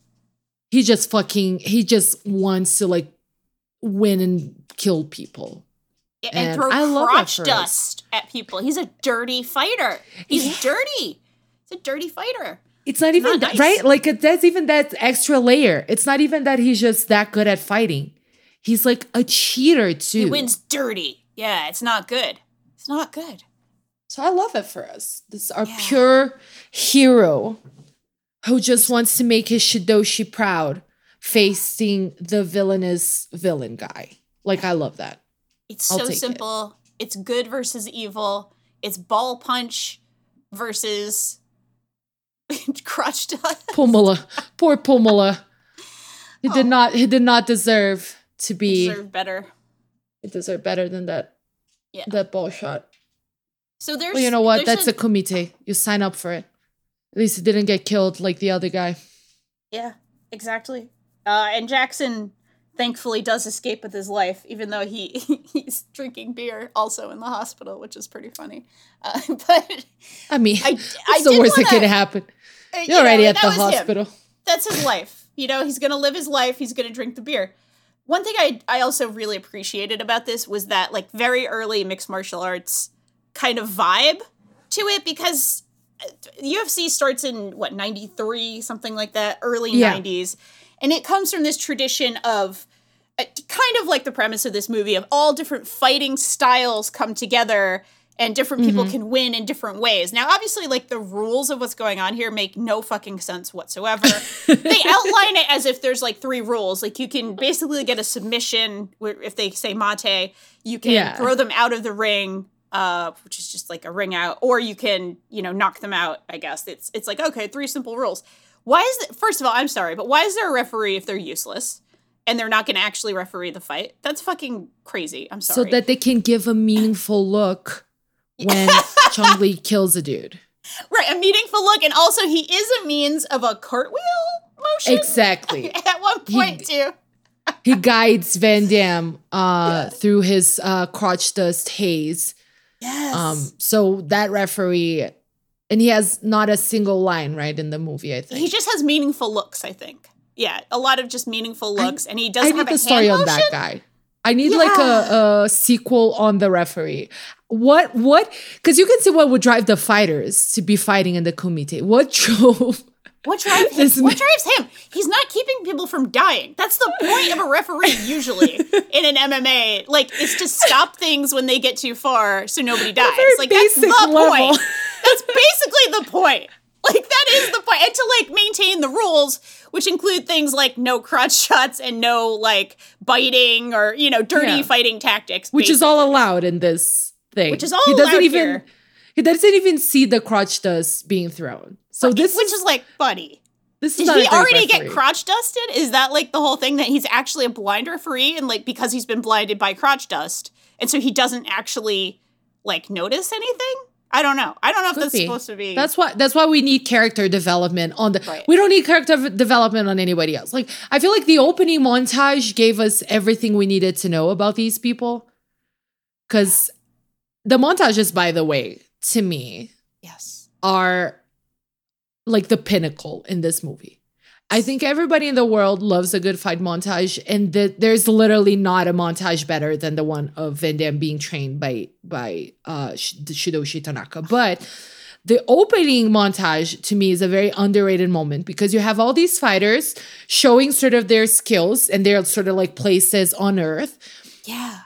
he just fucking he just wants to like win and kill people.
Yeah, and,
And
throw
I
crotch dust at people. He's a dirty fighter. He's
Yeah.
dirty. He's a dirty fighter.
It's not even
Not
that,
nice.
right. Like it- that's even that extra layer. It's not even that he's just that good at fighting. He's like a cheater too.
He wins dirty. Yeah, it's not good. It's not good.
So I love it for us. This is our
Yeah.
pure hero who just wants to make his Shidoshi proud, facing the villainous villain guy. Like I love that.
It's
I'll
so
take it.
simple. It's good versus evil. It's ball punch versus crotch dust.
Pumala, poor Pumala. He did not. He did not deserve to be.
Deserve better.
He deserved better than that.
Yeah.
That ball shot.
So there's.
Well, you know what? That's a kumite. You sign up for it. At least he didn't get killed like the other guy.
Yeah, exactly. Uh, and Jackson thankfully does escape with his life, even though he he's drinking beer also in the hospital, which is pretty funny. Uh, but
I mean,
I- I
the worst that
wanna-
could happen?
Uh, you
You're
know,
already at the
was him.
hospital.
That's his life. You know, he's gonna live his life. He's gonna drink the beer. One thing I I also really appreciated about this was that like very early mixed martial arts kind of vibe to it because uh, UFC starts in what 93 something like that early
Yeah.
90s and it comes from this tradition of uh, kind of like the premise of this movie of all different fighting styles come together and different people can win in different ways. Now, obviously, like the rules of what's going on here make no fucking sense whatsoever. they outline it as if there's like three rules. Like you can basically get a submission where if they say mate, you can
Yeah.
throw them out of the ring. Uh, which is just like a ring out, or you can, you know, knock them out. I guess it's it's like okay, three simple rules. Why is it? First of all, I'm sorry, but why is there a referee if they're useless and they're not going to actually referee the fight? That's fucking crazy. I'm sorry.
So that they can give a meaningful look when Chong Li kills a dude.
right, a meaningful look, and also he is a means of a cartwheel motion.
Exactly.
At one point, too.
he guides Van Damme uh, through his uh, crotch dust haze.
Yes.
Um, so that referee, and he has not a single line right in the movie. I think
he just has meaningful looks. I think. Yeah, a lot of just meaningful looks, and he doesn't
need
have a
the story
hand
on that guy. I need like a, a sequel on the referee. What what? Because you can see what would drive the fighters to be fighting in the kumite. What drove?
What drives him?
This
What drives him? He's not keeping people from dying. That's the point of a referee usually in an MMA. Like, is to stop things when they get too far so nobody dies. Like that's the
level.
point. That's basically the point. Like that is the point. And to like maintain the rules, which include things like no crotch shots and no like biting or you know dirty
Yeah.
fighting tactics.
which is all allowed in this thing.
Which is all
he doesn't even
here.
he doesn't even see the crotch dust being thrown. So this
which
is,
like, funny.
this is
Did he already get crotch dusted? Is that like the whole thing that he's actually a blind referee and like because he's been blinded by crotch dust and so he doesn't actually like notice anything? I don't know. I don't know if that's
be.
supposed to be.
That's why that's why we need character development on the
Right.
we don't need character development on anybody else. Like I feel like the opening montage gave us everything we needed to know about these people. Cuz the montages by the way to me
yes.
are like the pinnacle in this movie. I think everybody in the world loves a good fight montage, and the, there's literally not a montage better than the one of Van Damme being trained by by uh, Sh- Shidoshi Tanaka. But the opening montage to me is a very underrated moment because you have all these fighters showing sort of their skills and their sort of like places on Earth,
Yeah.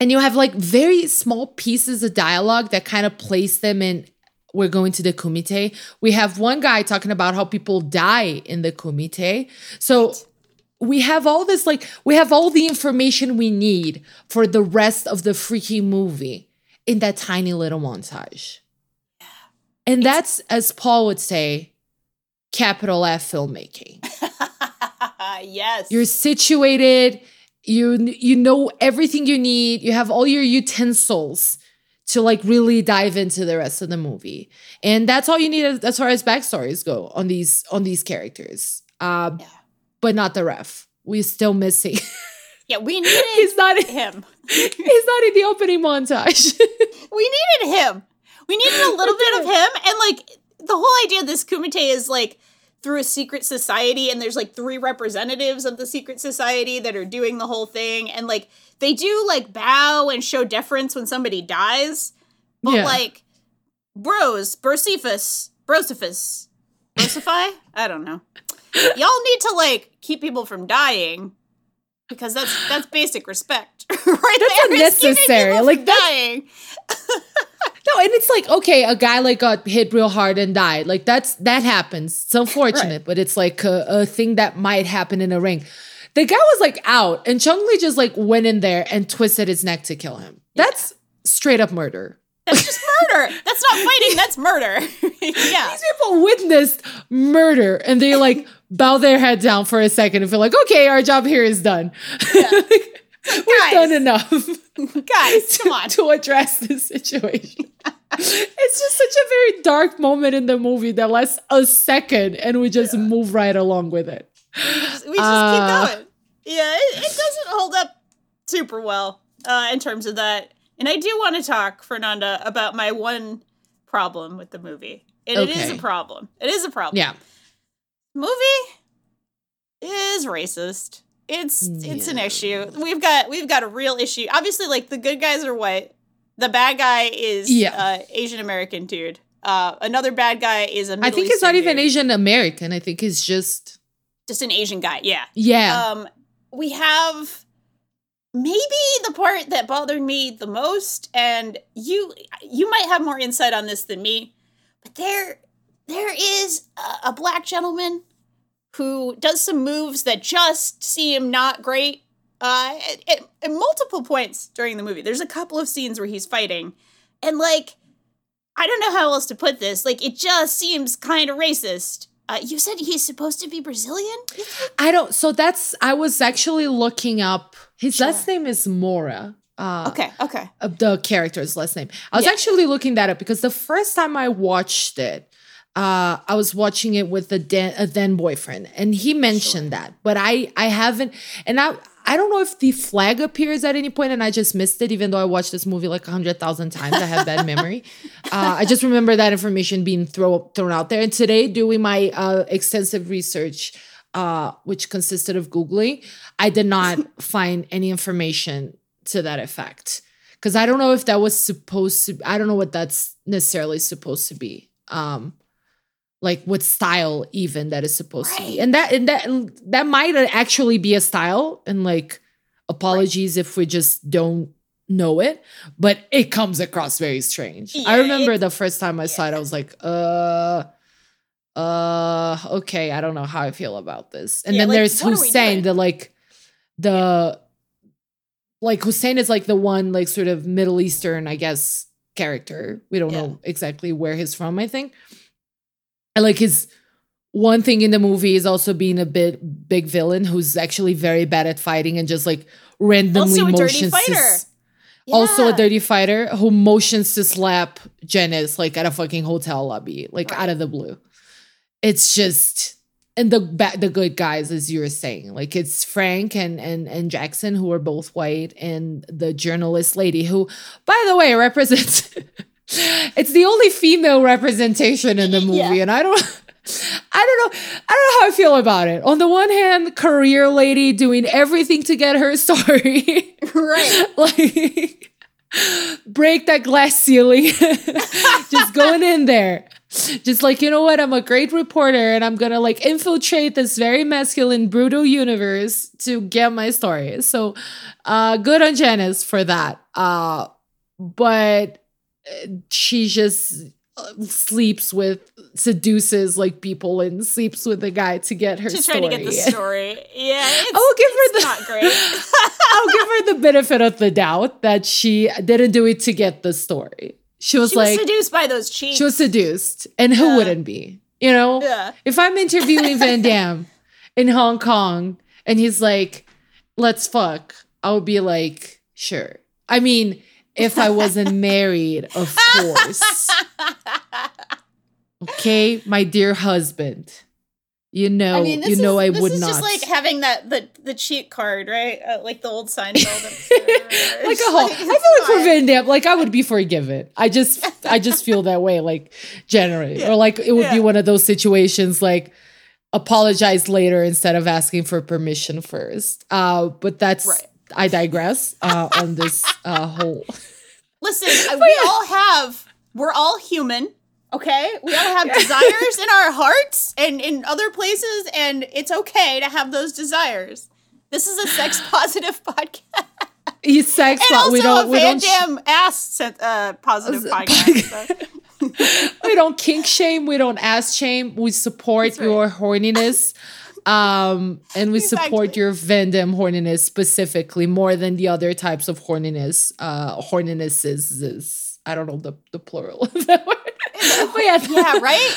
and you have like very small pieces of dialogue that kind of place them in we're going to the kumite we have one guy talking about how people die in the kumite so we have all this like we have all the information we need for the rest of the freaking movie in that tiny little montage. And that's as paul would say capital f filmmaking.
Yes.
you're situated you you know everything you need. You have all your utensils to like really dive into the rest of the movie and that's all you need as, far as backstories go on these on these characters um
Yeah.
but not the ref we're still missing
yeah, we needed
he's not in,
him.
he's not in the opening montage
we needed him. We needed a little bit of him. And like the whole idea of this Kumite is like through a secret society and there's like three representatives of the secret society that are doing the whole thing and like they do like bow and show deference when somebody dies but
Yeah.
like bros Burcephus Brocephus Brocify I don't know y'all need to like keep people from dying because that's that's basic respect right
That's
there
unnecessary. Like, that's-
dying
No, and it's like okay, a guy like got hit real hard and died. Like that's that happens. It's unfortunate, but it's like a, a thing that might happen in a ring. The guy was like out, and Chong Li just like went in there and twisted his neck to kill him. That's straight up murder.
that's just murder that's not fighting that's murder yeah
These people witnessed murder and they like bow their head down for a second and feel like, okay, our job here is done. We've
Guys.
done enough
guys come on
to address this situation. it's just such a very dark moment in the movie that lasts a second and we just move right along with it.
We just
Uh,
keep going. Yeah, it, it doesn't hold up super well uh, in terms of that. And I do want to talk, Fernanda, about my one problem with the movie. And it is a problem. It is a problem.
Yeah.
Movie is racist. It's it's an issue. We've got we've got a real issue. Obviously, like the good guys are white. The bad guy is
Yeah.
uh, Asian American dude. Uh, another bad guy is a
I
Middle
think it's not
Eastern
even. Asian American. I think it's just,
just an Asian guy. Yeah.
yeah.
Um, we have maybe the part that bothered me the most, and you you might have more insight on this than me, but there there is a, a black gentleman who does some moves that just seem not great. Uh, at, at- at multiple points during the movie, there's a couple of scenes where he's fighting, and like, I don't know how else to put this. Like, it just seems kind of racist. Uh, you said he's supposed to be Brazilian.
I don't, so that's, I was actually looking up, his
Sure.
last name is Mora. Uh,
Okay, okay.
uh, the character's last name. I was
Yeah.
actually looking that up because the first time I watched it, uh, I was watching it with a, then a then boyfriend, and he mentioned that, but I I haven't, and I I don't know if the flag appears at any point, and I just missed it, even though I watched this movie like a hundred thousand times. I have bad memory. Uh, I just remember that information being throw, thrown out there. And today, doing my uh, extensive research, uh, which consisted of googling, I did not find any information to that effect because I don't know if that was supposed to. I don't know what that's necessarily supposed to be. Um, like what style even that is supposed to be, and that and that that might actually be a style. And like, apologies if we just don't know it, but it comes across very strange. I remember the first time I saw it, I was like, uh. Uh okay, I don't know how I feel about this. And
Yeah,
then
like,
there's
what are we
Hussein, the like the like Hussein is like the one like sort of Middle Eastern, I guess, character. We don't
Yeah.
know exactly where he's from, I think. Like his one thing in the movie is also being a bit big villain who's actually very bad at fighting and just like randomly
Also a dirty
motions to
fighter.
also a dirty fighter who motions to slap Janice like at a fucking hotel lobby, like
Right.
out of the blue. It's just and the ba- the good guys, as you were saying, like it's Frank and and and Jackson who are both white, and the journalist lady who, by the way, represents. it's the only female representation in the movie,
Yeah.
and I don't. I don't know. I don't know how I feel about it. On the one hand, career lady doing everything to get her story.
Right.
like break that glass ceiling. Just going in there. Just like, you know what? I'm a great reporter and I'm gonna like infiltrate this very masculine, brutal universe to get my story. So uh good on Janice for that. Uh but she just uh, sleeps with seduces like people and sleeps with the guy to get her
She's
story.
trying to get the story. Yeah, it's,
will give her the-
not great.
I'll give her the benefit of the doubt that she didn't do it to get the story. She was
she
like,
was seduced by those cheeks.
she was seduced. And who
Yeah.
wouldn't be? You know?
Yeah.
If I'm interviewing Van Damme in Hong Kong and he's like, let's fuck, I would be like, sure. I mean, if I wasn't married, of course. Okay, my dear husband. You know,
I mean,
you know
is,
I
this
would
is
not.
just like having that the the cheat card, right? Uh, like the old Seinfeld.
like a whole. I
it's
feel like for. Van Damme, like I would be forgiven. I just, I just feel that way, like generally, or like it would be one of those situations, like apologize later instead of asking for permission first. Uh, but that's
Right.
I digress uh, on this uh, whole.
Listen, we all have, we're all human, okay? We all have desires in our hearts and in other places, and it's okay to have those desires. This is a sex positive podcast.
He's sex,
And
but
also
we don't
a
we
Van
don't
Dam ass uh, positive podcast. so.
we don't kink shame, we don't ass shame. We support
right.
your horniness. Um, and we support your Van Damme horniness specifically more than the other types of horniness. Uh, horniness is, is I don't know the, the plural of that word. but yeah,
yeah, right?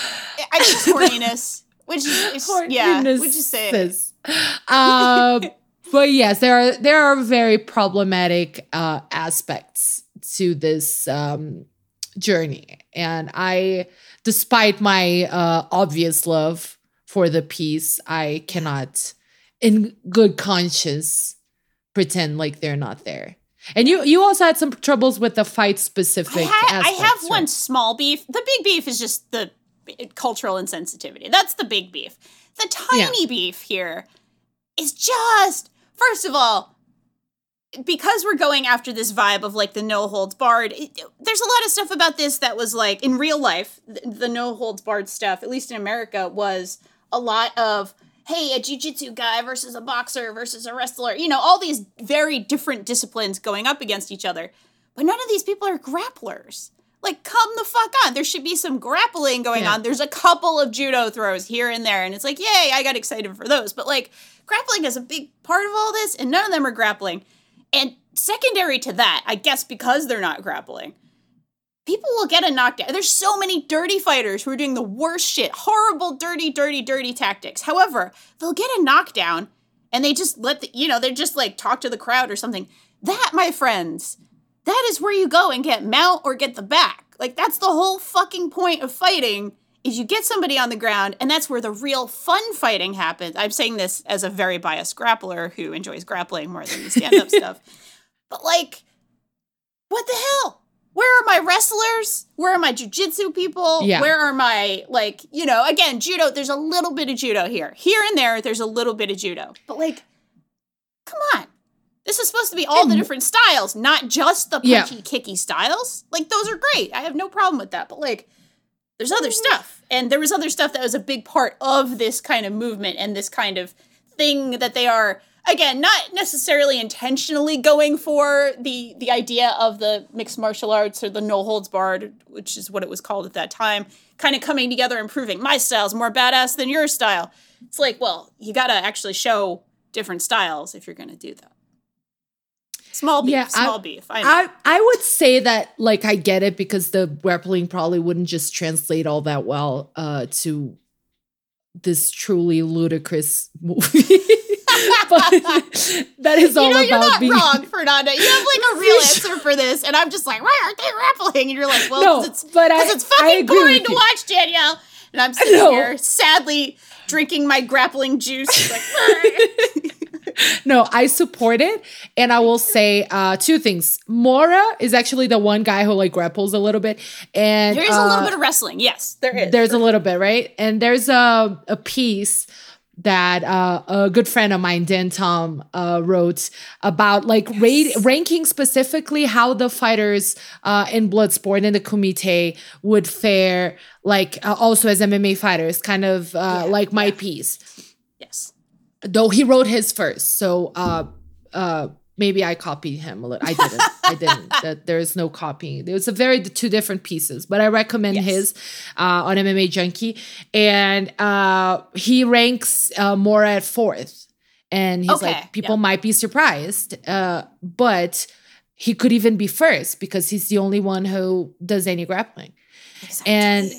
I guess horniness. Which is, it's, yeah, we just say it.
Horniness. Um, but yes, there are there are very problematic uh, aspects to this um, journey, and I, despite my uh, obvious love for the piece, I cannot, in good conscience, pretend like they're not there. And you you also had some troubles with the fight
I,
specific.
ha- I have
aspects,
one small beef. The big beef is just the cultural insensitivity. That's the big beef. The tiny beef here is just, first of all, because we're going after this vibe of like the no holds barred, it, there's a lot of stuff about this that was like in real life, the, the no holds barred stuff, at least in America, was a lot of hey, a jujitsu guy versus a boxer versus a wrestler, you know, all these very different disciplines going up against each other. But none of these people are grapplers. Like, come the fuck on. There should be some grappling going
Yeah.
on. There's a couple of judo throws here and there, and it's like, yay, I got excited for those. But like, grappling is a big part of all this, and none of them are grappling. And secondary to that, I guess because they're not grappling, people will get a knockdown. There's so many dirty fighters who are doing the worst shit, horrible, dirty, dirty, dirty tactics. However, they'll get a knockdown and they just let the, you know, they're just like talk to the crowd or something. That, my friends, that is where you go and get mount or get the back. Like that's the whole fucking point of fighting is you get somebody on the ground and that's where the real fun fighting happens. I'm saying this as a very biased grappler who enjoys grappling more than the stand-up stuff. But like what the hell? Where are my wrestlers? Where are my jujitsu people?
Yeah.
Where are my like, you know, again, judo, there's a little bit of judo here. Here and there, there's a little bit of judo. But like, come on. This is supposed to be all the different styles, not just the
Yeah.
punchy, kicky styles. Like, those are great. I have no problem with that. But like, there's other mm. stuff. And there was other stuff that was a big part of this kind of movement and this kind of thing that they are again not necessarily intentionally going for the the idea of the mixed martial arts or the no holds barred which is what it was called at that time kind of coming together and proving my style's more badass than your style it's like well you got to actually show different styles if you're going to do that small beef
Yeah, I-
small beef I.
I, I would say that like I get it because the grappling probably wouldn't just translate all that well uh to this truly ludicrous movie. but that is all
you know, you're
about
not
being
wrong, Fernanda. You have like a real answer for this, and I'm just like, why aren't they grappling? And you're like, well,
No,
it's,
but I-
it's fucking boring to watch, Danielle. And I'm sitting
No.
here sadly drinking my grappling juice. Like,
no, I support it. And I will say uh two things. Mora is actually the one guy who like grapples a little bit. And
there is a
uh,
little bit of wrestling. Yes, there is.
There's a little bit, right? And there's a a piece that uh, a good friend of mine, Dan Tom, uh, wrote about like rate, ranking specifically how the fighters uh, in Bloodsport and the Kumite would fare, like uh, also as MMA fighters, kind of uh, like my piece.
yes.
Though he wrote his first, so uh, uh, maybe I copied him a little. I didn't. I didn't. That there is no copying. It was a very two different pieces, but I recommend
Yes.
his uh, on MMA Junkie, and uh, he ranks uh, Mora at fourth, and he's
Okay,
like people
yeah.
might be surprised, uh, but he could even be first because he's the only one who does any grappling. exactly. And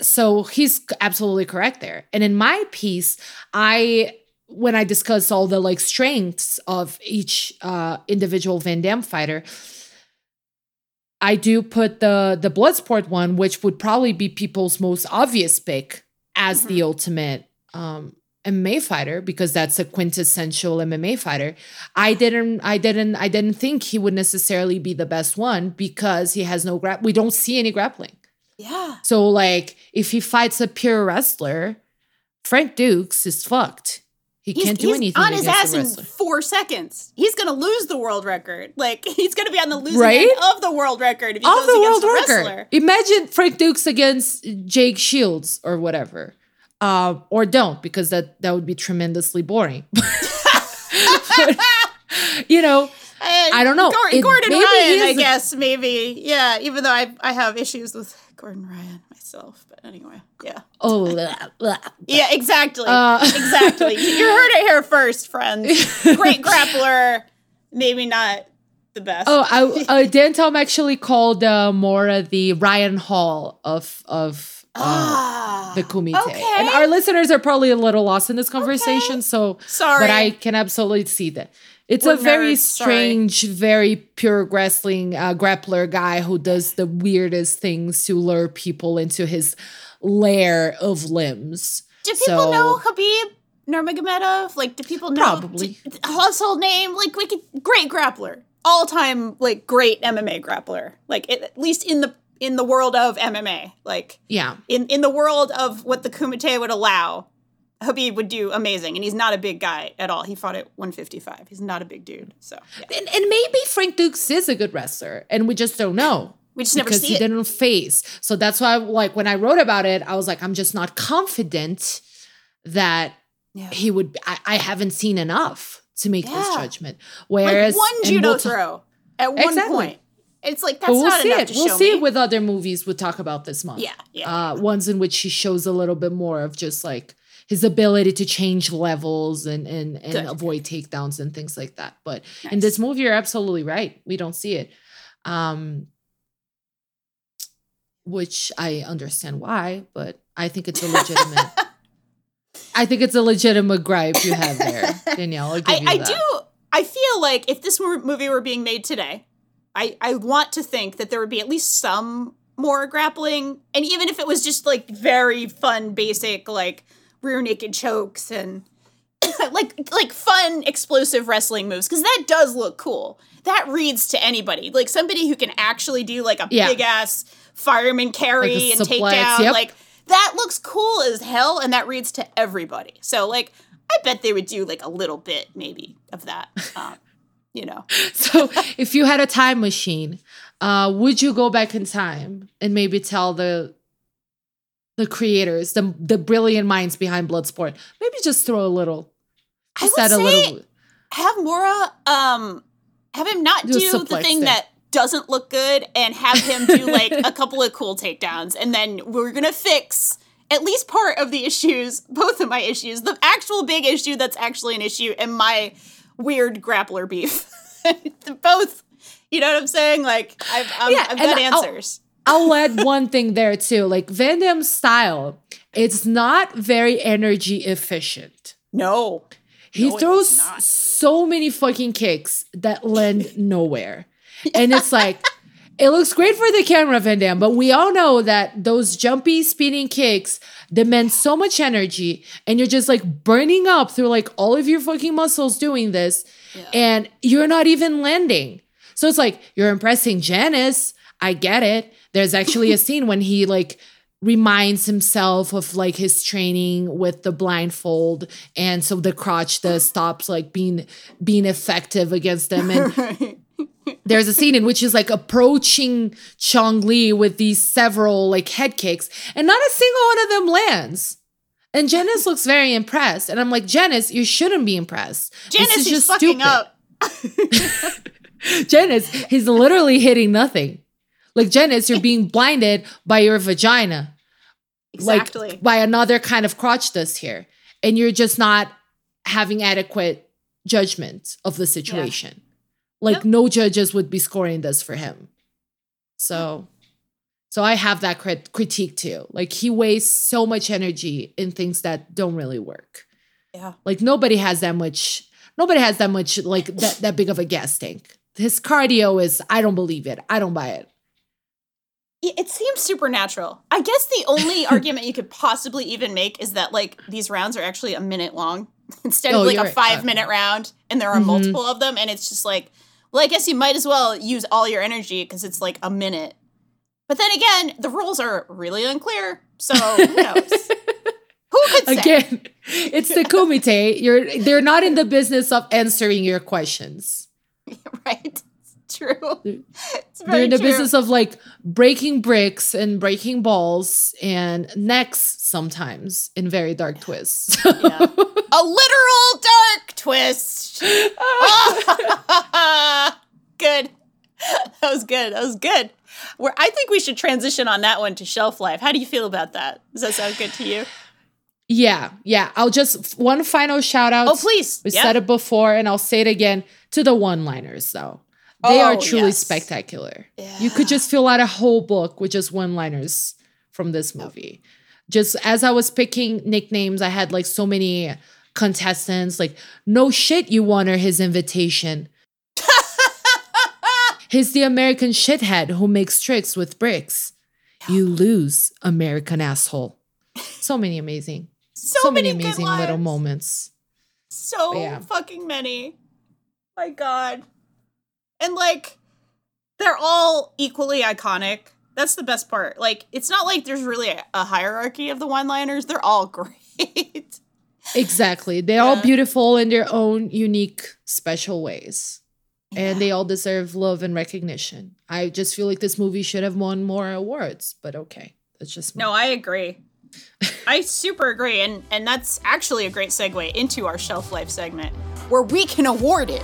so he's absolutely correct there. And in my piece, I when I discuss all the like strengths of each uh individual Van Damme fighter, I do put the the Bloodsport one, which would probably be people's most obvious pick as the ultimate um MMA fighter because that's a quintessential MMA fighter. I didn't I didn't I didn't think he would necessarily be the best one because he has no grap we don't see any grappling.
yeah.
So like if he fights a pure wrestler, Frank Dux is fucked. He
He's,
can't do
he's
anything
on his ass in four seconds. He's gonna lose the world record. Like he's gonna be on the losing
Right?
end of the world record if he
Of
goes
the
against
world
a
record.
wrestler.
Imagine Frank Dux against Jake Shields or whatever. Um, or don't because that that would be tremendously boring. But, you know,
And
I don't know.
Gor-
It-
Gordon Ryan, I guess maybe. Yeah, even though I I have issues with Gordon Ryan myself, anyway, yeah.
oh, blah, blah.
Yeah, exactly.
Uh,
exactly. You heard it here first, friends. Great grappler, maybe not the best.
Oh, I, uh, Dan Tom actually called uh, Mora the Ryan Hall of of uh,
ah,
the Kumite.
okay.
And our listeners are probably a little lost in this conversation, so
Sorry.
but I can absolutely see that. It's a very
nerds, sorry.
strange, very pure wrestling uh, grappler guy who does the weirdest things to lure people into his lair of limbs.
Do people
So-
know Khabib Nurmagomedov? Like, do people know
Probably.
d- household name? Like, we could great grappler, all time like great MMA grappler. Like, it, at least in the in the world of MMA, like
Yeah.
in in the world of what the Kumite would allow, Khabib would do amazing. And he's not a big guy at all. He fought at 155. He's not a big dude. So yeah.
And, and maybe Frank Dux is a good wrestler, and we just don't know.
we just never see
he
it.
didn't face. So that's why, like, when I wrote about it, I was like, I'm just not confident that
Yeah.
he would. I, I haven't seen enough to make this judgment. Whereas
like one judo
we'll ta-
throw at one
Exactly.
point. It's like that's
But we'll
not
see
enough
it. We'll see
me.
it with other movies we'll talk about this month.
Yeah, yeah,
Uh, ones in which he shows a little bit more of just like his ability to change levels and and and
Good.
avoid takedowns and things like that. But in this movie, you're absolutely right. We don't see it. Um which I understand why, but I think it's a legitimate I think it's a legitimate gripe you have there, Danielle.
I, I
that.
do. I feel like if this mo- movie were being made today, I I want to think that there would be at least some more grappling, and even if it was just like very fun, basic like rear naked chokes and like like fun explosive wrestling moves, because that does look cool. That reads to anybody, like somebody who can actually do like a
Yeah.
big ass fireman carry
Like
and
suplex,
takedown,
yep.
like that looks cool as hell, and that reads to everybody. So like. I bet they would do like a little bit, maybe, of that. Um, you know,
So, if you had a time machine, uh, would you go back in time and maybe tell the the creators, the the brilliant minds behind Bloodsport, maybe just throw a little,
I
just
would
add a little.
have Mora, um, have him not
Do
do the thing that doesn't look good, and have him do like a couple of cool takedowns, and then we're gonna fix at least part of the issues, both of my issues, the actual big issue that's actually an issue, and my weird grappler beef. both, you know what I'm saying? Like I've, I've,
Yeah,
I've got answers.
I'll add one thing there too. Like Van Damme's style, it's not very energy efficient.
No,
He
No,
throws so many fucking kicks that land nowhere. And it's like, it looks great for the camera, Van Damme, but we all know that those jumpy, spinning kicks demand so much energy, and you're just like burning up through like all of your fucking muscles doing this, and you're not even landing. So it's like, you're impressing Janice. I get it. There's actually a scene when he like reminds himself of like his training with the blindfold. And so the crotch the stops like being being effective against them and there's a scene in which he's like approaching Chong Li with these several like head kicks. And not a single one of them lands. And Janice looks very impressed. And I'm like Janice you shouldn't be impressed.
Janice
this is
is
just
fucking
stupid.
up.
Janice he's literally hitting nothing like Janice you're being blinded by your vagina.
Exactly.
like by another kind of crotch this here. And you're just not having adequate judgment of the situation. Like
Yep.
no judges would be scoring this for him. So so i have that crit- critique too. Like he wastes so much energy in things that don't really work.
Yeah.
like nobody has that much nobody has that much like that, that big of a gas tank. His cardio is i don't believe it. I don't buy it.
Yeah, It seems supernatural. I guess the only argument you could possibly even make is that like these rounds are actually a minute long instead
Oh,
of like a
right.
five
Uh,
minute round, and there are
Mhm.
multiple of them, and it's just like, well, I guess you might as well use all your energy because it's like a minute. But then again, the rules are really unclear, so who knows? who could say.
Again, it's the kumite. You're they're not in the business of answering your questions.
right? True.
They're in the
true.
business of like breaking bricks and breaking balls and necks sometimes in very dark twists.
Yeah. A literal dark twist. good. That was good. That was good. Where I think we should transition on that one to shelf life. How do you feel about that? Does that sound good to you?
yeah, yeah. I'll just one final shout out.
Oh, please.
We
Yeah.
said it before and I'll say it again to the one-liners though. They are
Oh,
truly
yes.
spectacular. You could just fill out a whole book with just one-liners from this movie. Just as I was picking nicknames, I had like so many contestants like no shit you honor his invitation. He's the American shithead who makes tricks with bricks. You lose, American asshole. So many amazing.
So, many,
many amazing little moments.
So
Yeah.
fucking many. My God. And like, they're all equally iconic. That's the best part. Like, it's not like there's really a, a hierarchy of the one liners, they're all great.
Exactly. They're all beautiful in their own unique, special ways. And they all deserve love and recognition. I just feel like this movie should have won more awards, but okay. That's just me.
No, I agree. I super agree. And and that's actually a great segue into our shelf life segment where we can award it.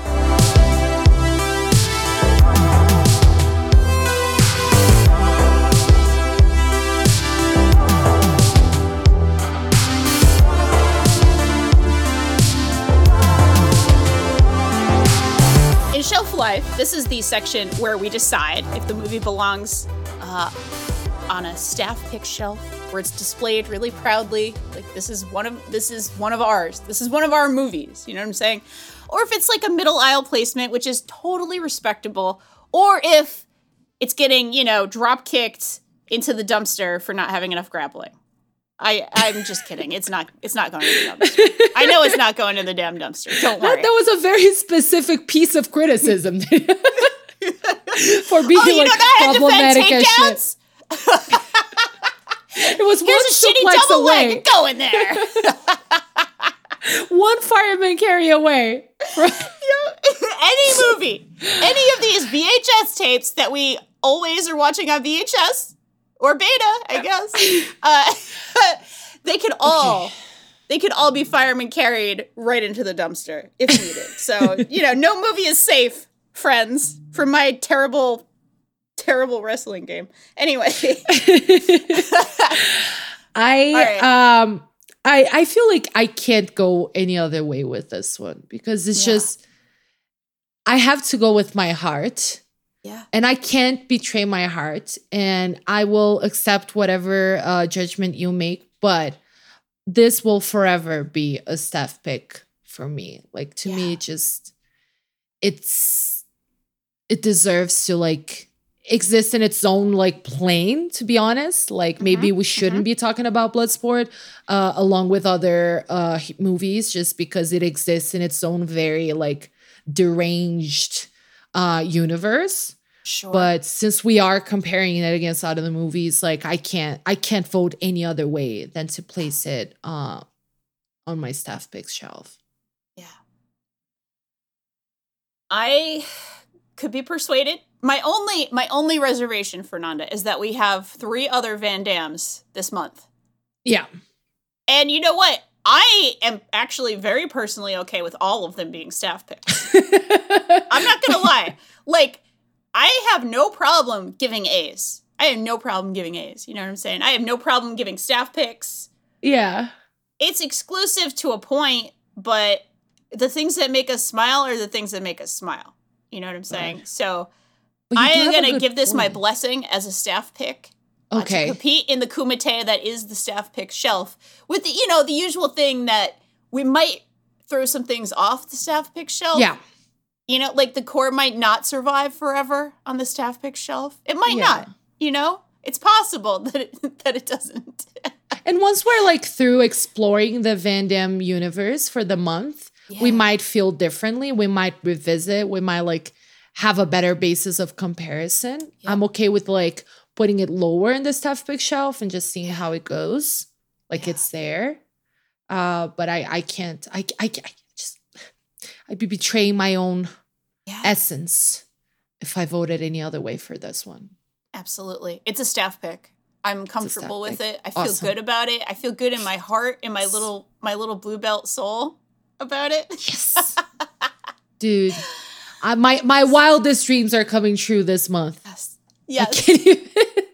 Life, this is the section where we decide if the movie belongs uh, on a staff pick shelf where it's displayed really proudly like this is one of this is one of ours this is one of our movies you know what i'm saying? Or if it's like a middle aisle placement which is totally respectable or if it's getting you know drop kicked into the dumpster for not having enough grappling i i'm just kidding. It's not it's not going to the dumpster. I know it's not going to the damn dumpster. Don't
That,
worry.
that was a very specific piece of criticism. For being
oh you
like problematic as shit. It was
here's
one
a shitty double
away,
leg go in there.
One fireman carry away.
any movie, any of these VHS tapes that we always are watching on VHS or beta, I guess, uh, they could all. They could all be firemen carried right into the dumpster if needed. So, you know, no movie is safe, friends, from my terrible, terrible wrestling game. Anyway,
I
right.
um I I feel like I can't go any other way with this one because it's
Yeah.
just I have to go with my heart
yeah.
and I can't betray my heart and I will accept whatever uh, judgment you make but this will forever be a staff pick for me like to me
Yeah.
it just it's it deserves to like exist in its own like plane to be honest like maybe we shouldn't be talking about bloodsport uh along with other uh movies just because it exists in its own very like deranged uh universe
Sure.
but since we are comparing it against other movies like i can't i can't vote any other way than to place it uh on my staff picks shelf
Yeah. I could be persuaded. My only my only reservation, Fernanda, is that we have three other Van Dammes this month.
yeah
And you know what? I am actually very personally okay with all of them being staff picks. I'm not gonna lie. Like, I have no problem giving A's. I have no problem giving A's. You know what I'm saying? I have no problem giving staff picks.
yeah
It's exclusive to a point, but the things that make us smile are the things that make us smile. You know what I'm saying? So I am to give this my blessing as a staff pick.
Okay
to compete in the kumite that is the staff pick shelf with the you know the usual thing that we might throw some things off the staff pick shelf.
yeah
You know, like the core might not survive forever on the staff pick shelf. It might
Yeah.
not. You know, it's possible that it, that it doesn't.
And once we're like through exploring the Van Damme universe for the month, we might feel differently. We might revisit. We might like have a better basis of comparison. I'm okay with like putting it lower in the stuff pick shelf and just seeing how it goes. Like it's there. Uh, but I I can't I I, I just I'd be betraying my own
Yeah.
essence if I voted any other way for this one.
Absolutely. It's a staff pick. I'm comfortable with
pick.
it. I feel
Awesome.
good about it. I feel good in my heart, in my little my little blue belt soul about it.
Yes. Dude, I, my my wildest dreams are coming true this month.
Yes.
I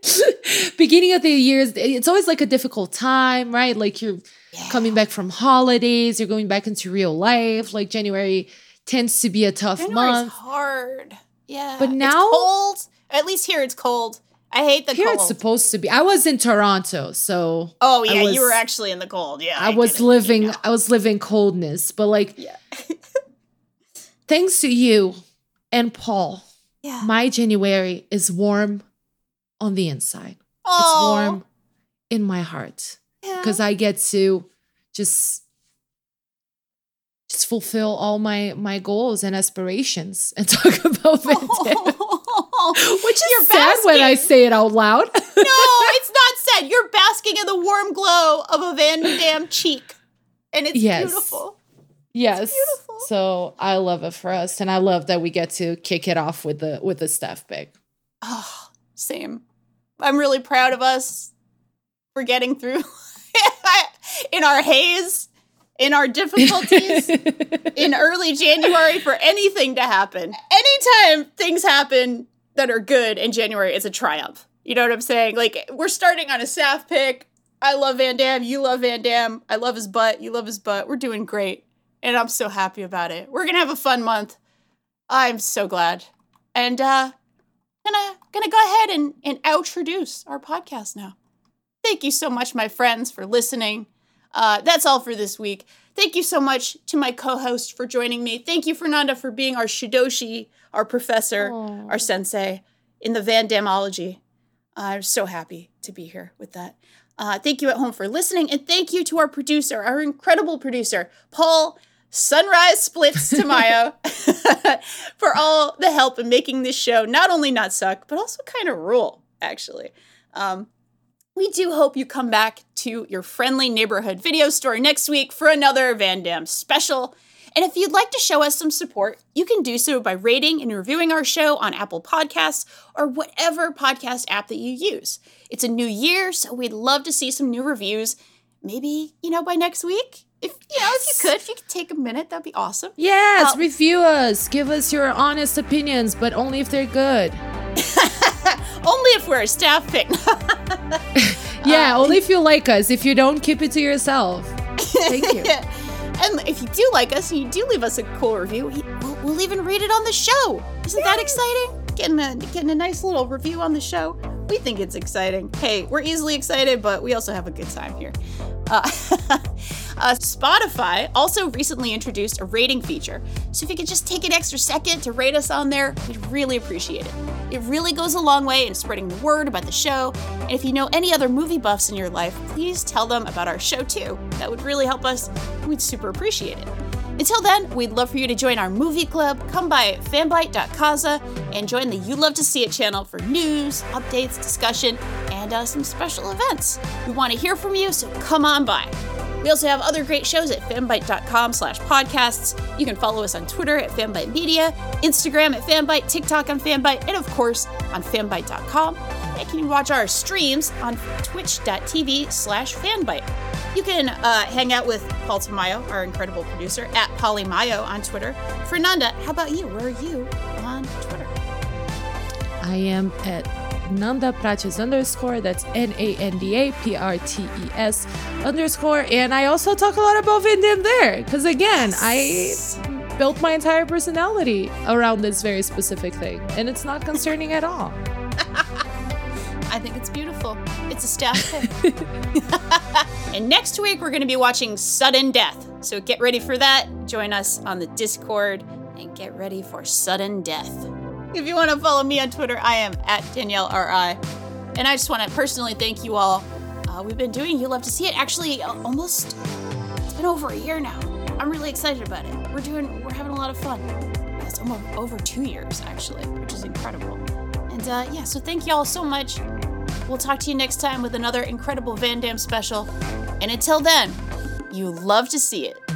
Yes.
Beginning of the years, it's always like a difficult time, right? Like you're coming back from holidays, you're going back into real life. Like January tends to be a tough
January's
month.
hard. Yeah.
But
It's
now-
cold. At least here it's cold. I hate the
Here
cold.
it's supposed to be. I was in Toronto, so
oh yeah,
was-
you were actually in the cold. Yeah.
I was
get it, you
living
know.
I was living coldness, but like
Yeah.
thanks to you and Paul,
Yeah.
my January is warm on the inside. It's warm in my heart
Yeah.
because I get to just just fulfill all my my goals and aspirations and talk about Van Damme. Which is
You're
sad when I say it out loud.
no, it's not sad. You're basking in the warm glow of a Van Damme cheek. And it's
Yes.
beautiful.
Yes. So I love it for us. And I love that we get to kick it off with the with the staff pick.
Oh, ah, same. I'm really proud of us for getting through in our haze, in our difficulties, in early January for anything to happen. Anytime things happen that are good in January, it's a triumph. You know what I'm saying? Like we're starting on a staff pick. I love Van Damme. You love Van Damme. I love his butt. You love his butt. We're doing great. And I'm so happy about it. We're gonna have a fun month. I'm so glad. And uh gonna gonna go ahead and, and introduce our podcast now. Thank you so much, my friends, for listening. Uh, that's all for this week. Thank you so much to my co-host for joining me. Thank you, Fernanda, for being our shidoshi, our professor, our sensei in the Van Damology. I'm so happy to be here with that. Uh, thank you at home for listening, and thank you to our producer, our incredible producer, Paul Sunrise Splits to Tamayo, for all the help in making this show not only not suck, but also kind of rule, actually. Um, we do hope you come back to your friendly neighborhood video store next week for another Van Damme special. And if you'd like to show us some support, you can do so by rating and reviewing our show on Apple Podcasts or whatever podcast app that you use. It's a new year, so we'd love to see some new reviews. Maybe, you know, by next week. If you know, if you could, if you could take a minute, that'd be awesome.
Yes,
Uh,
review us. Give us your honest opinions, but only if they're good.
Only if we're a staff pick.
Yeah,
Uh,
only if you like us. If you don't, keep it to yourself. Thank you.
and if you do like us and you do leave us a cool review, we- we'll, we'll even read it on the show. Isn't that exciting? Getting a getting a nice little review on the show. We think it's exciting. Hey, we're easily excited, but we also have a good time here. Uh, uh, Spotify also recently introduced a rating feature. So if you could just take an extra second to rate us on there, we'd really appreciate it. It really goes a long way in spreading the word about the show. And if you know any other movie buffs in your life, please tell them about our show too. That would really help us. We'd super appreciate it. Until then, we'd love for you to join our movie club. Come by fanbyte.kaza and join the You Love to See It channel for news, updates, discussion, and uh, some special events. We want to hear from you, so come on by. We also have other great shows at fanbyte.com slash podcasts. You can follow us on Twitter at fanbyte media, Instagram at fanbyte, TikTok on fanbyte, and of course on fanbyte.com. And you can watch our streams on twitch.tv slash fanbyte. You can uh, hang out with Paul Tamayo, our incredible producer, at Polymayo on Twitter. Fernanda, how about you? Where are you on Twitter?
I am at Nanda Prates underscore. That's N A N D A P R T E S underscore. And I also talk a lot about Van Damme there. Because again, I built my entire personality around this very specific thing. And it's not concerning at all.
I think it's beautiful. It's a staff pick. and next week, we're going to be watching Sudden Death. So get ready for that. Join us on the Discord and get ready for Sudden Death. If you want to follow me on Twitter, I am at Danielle RI. And I just want to personally thank you all. Uh, we've been doing You Love to See It actually almost, it's been over a year now. I'm really excited about it. We're doing, we're having a lot of fun. It's almost over two years, actually, which is incredible. And uh, yeah, so thank you all so much. We'll talk to you next time with another incredible Van Damme special. And until then, You love to see it.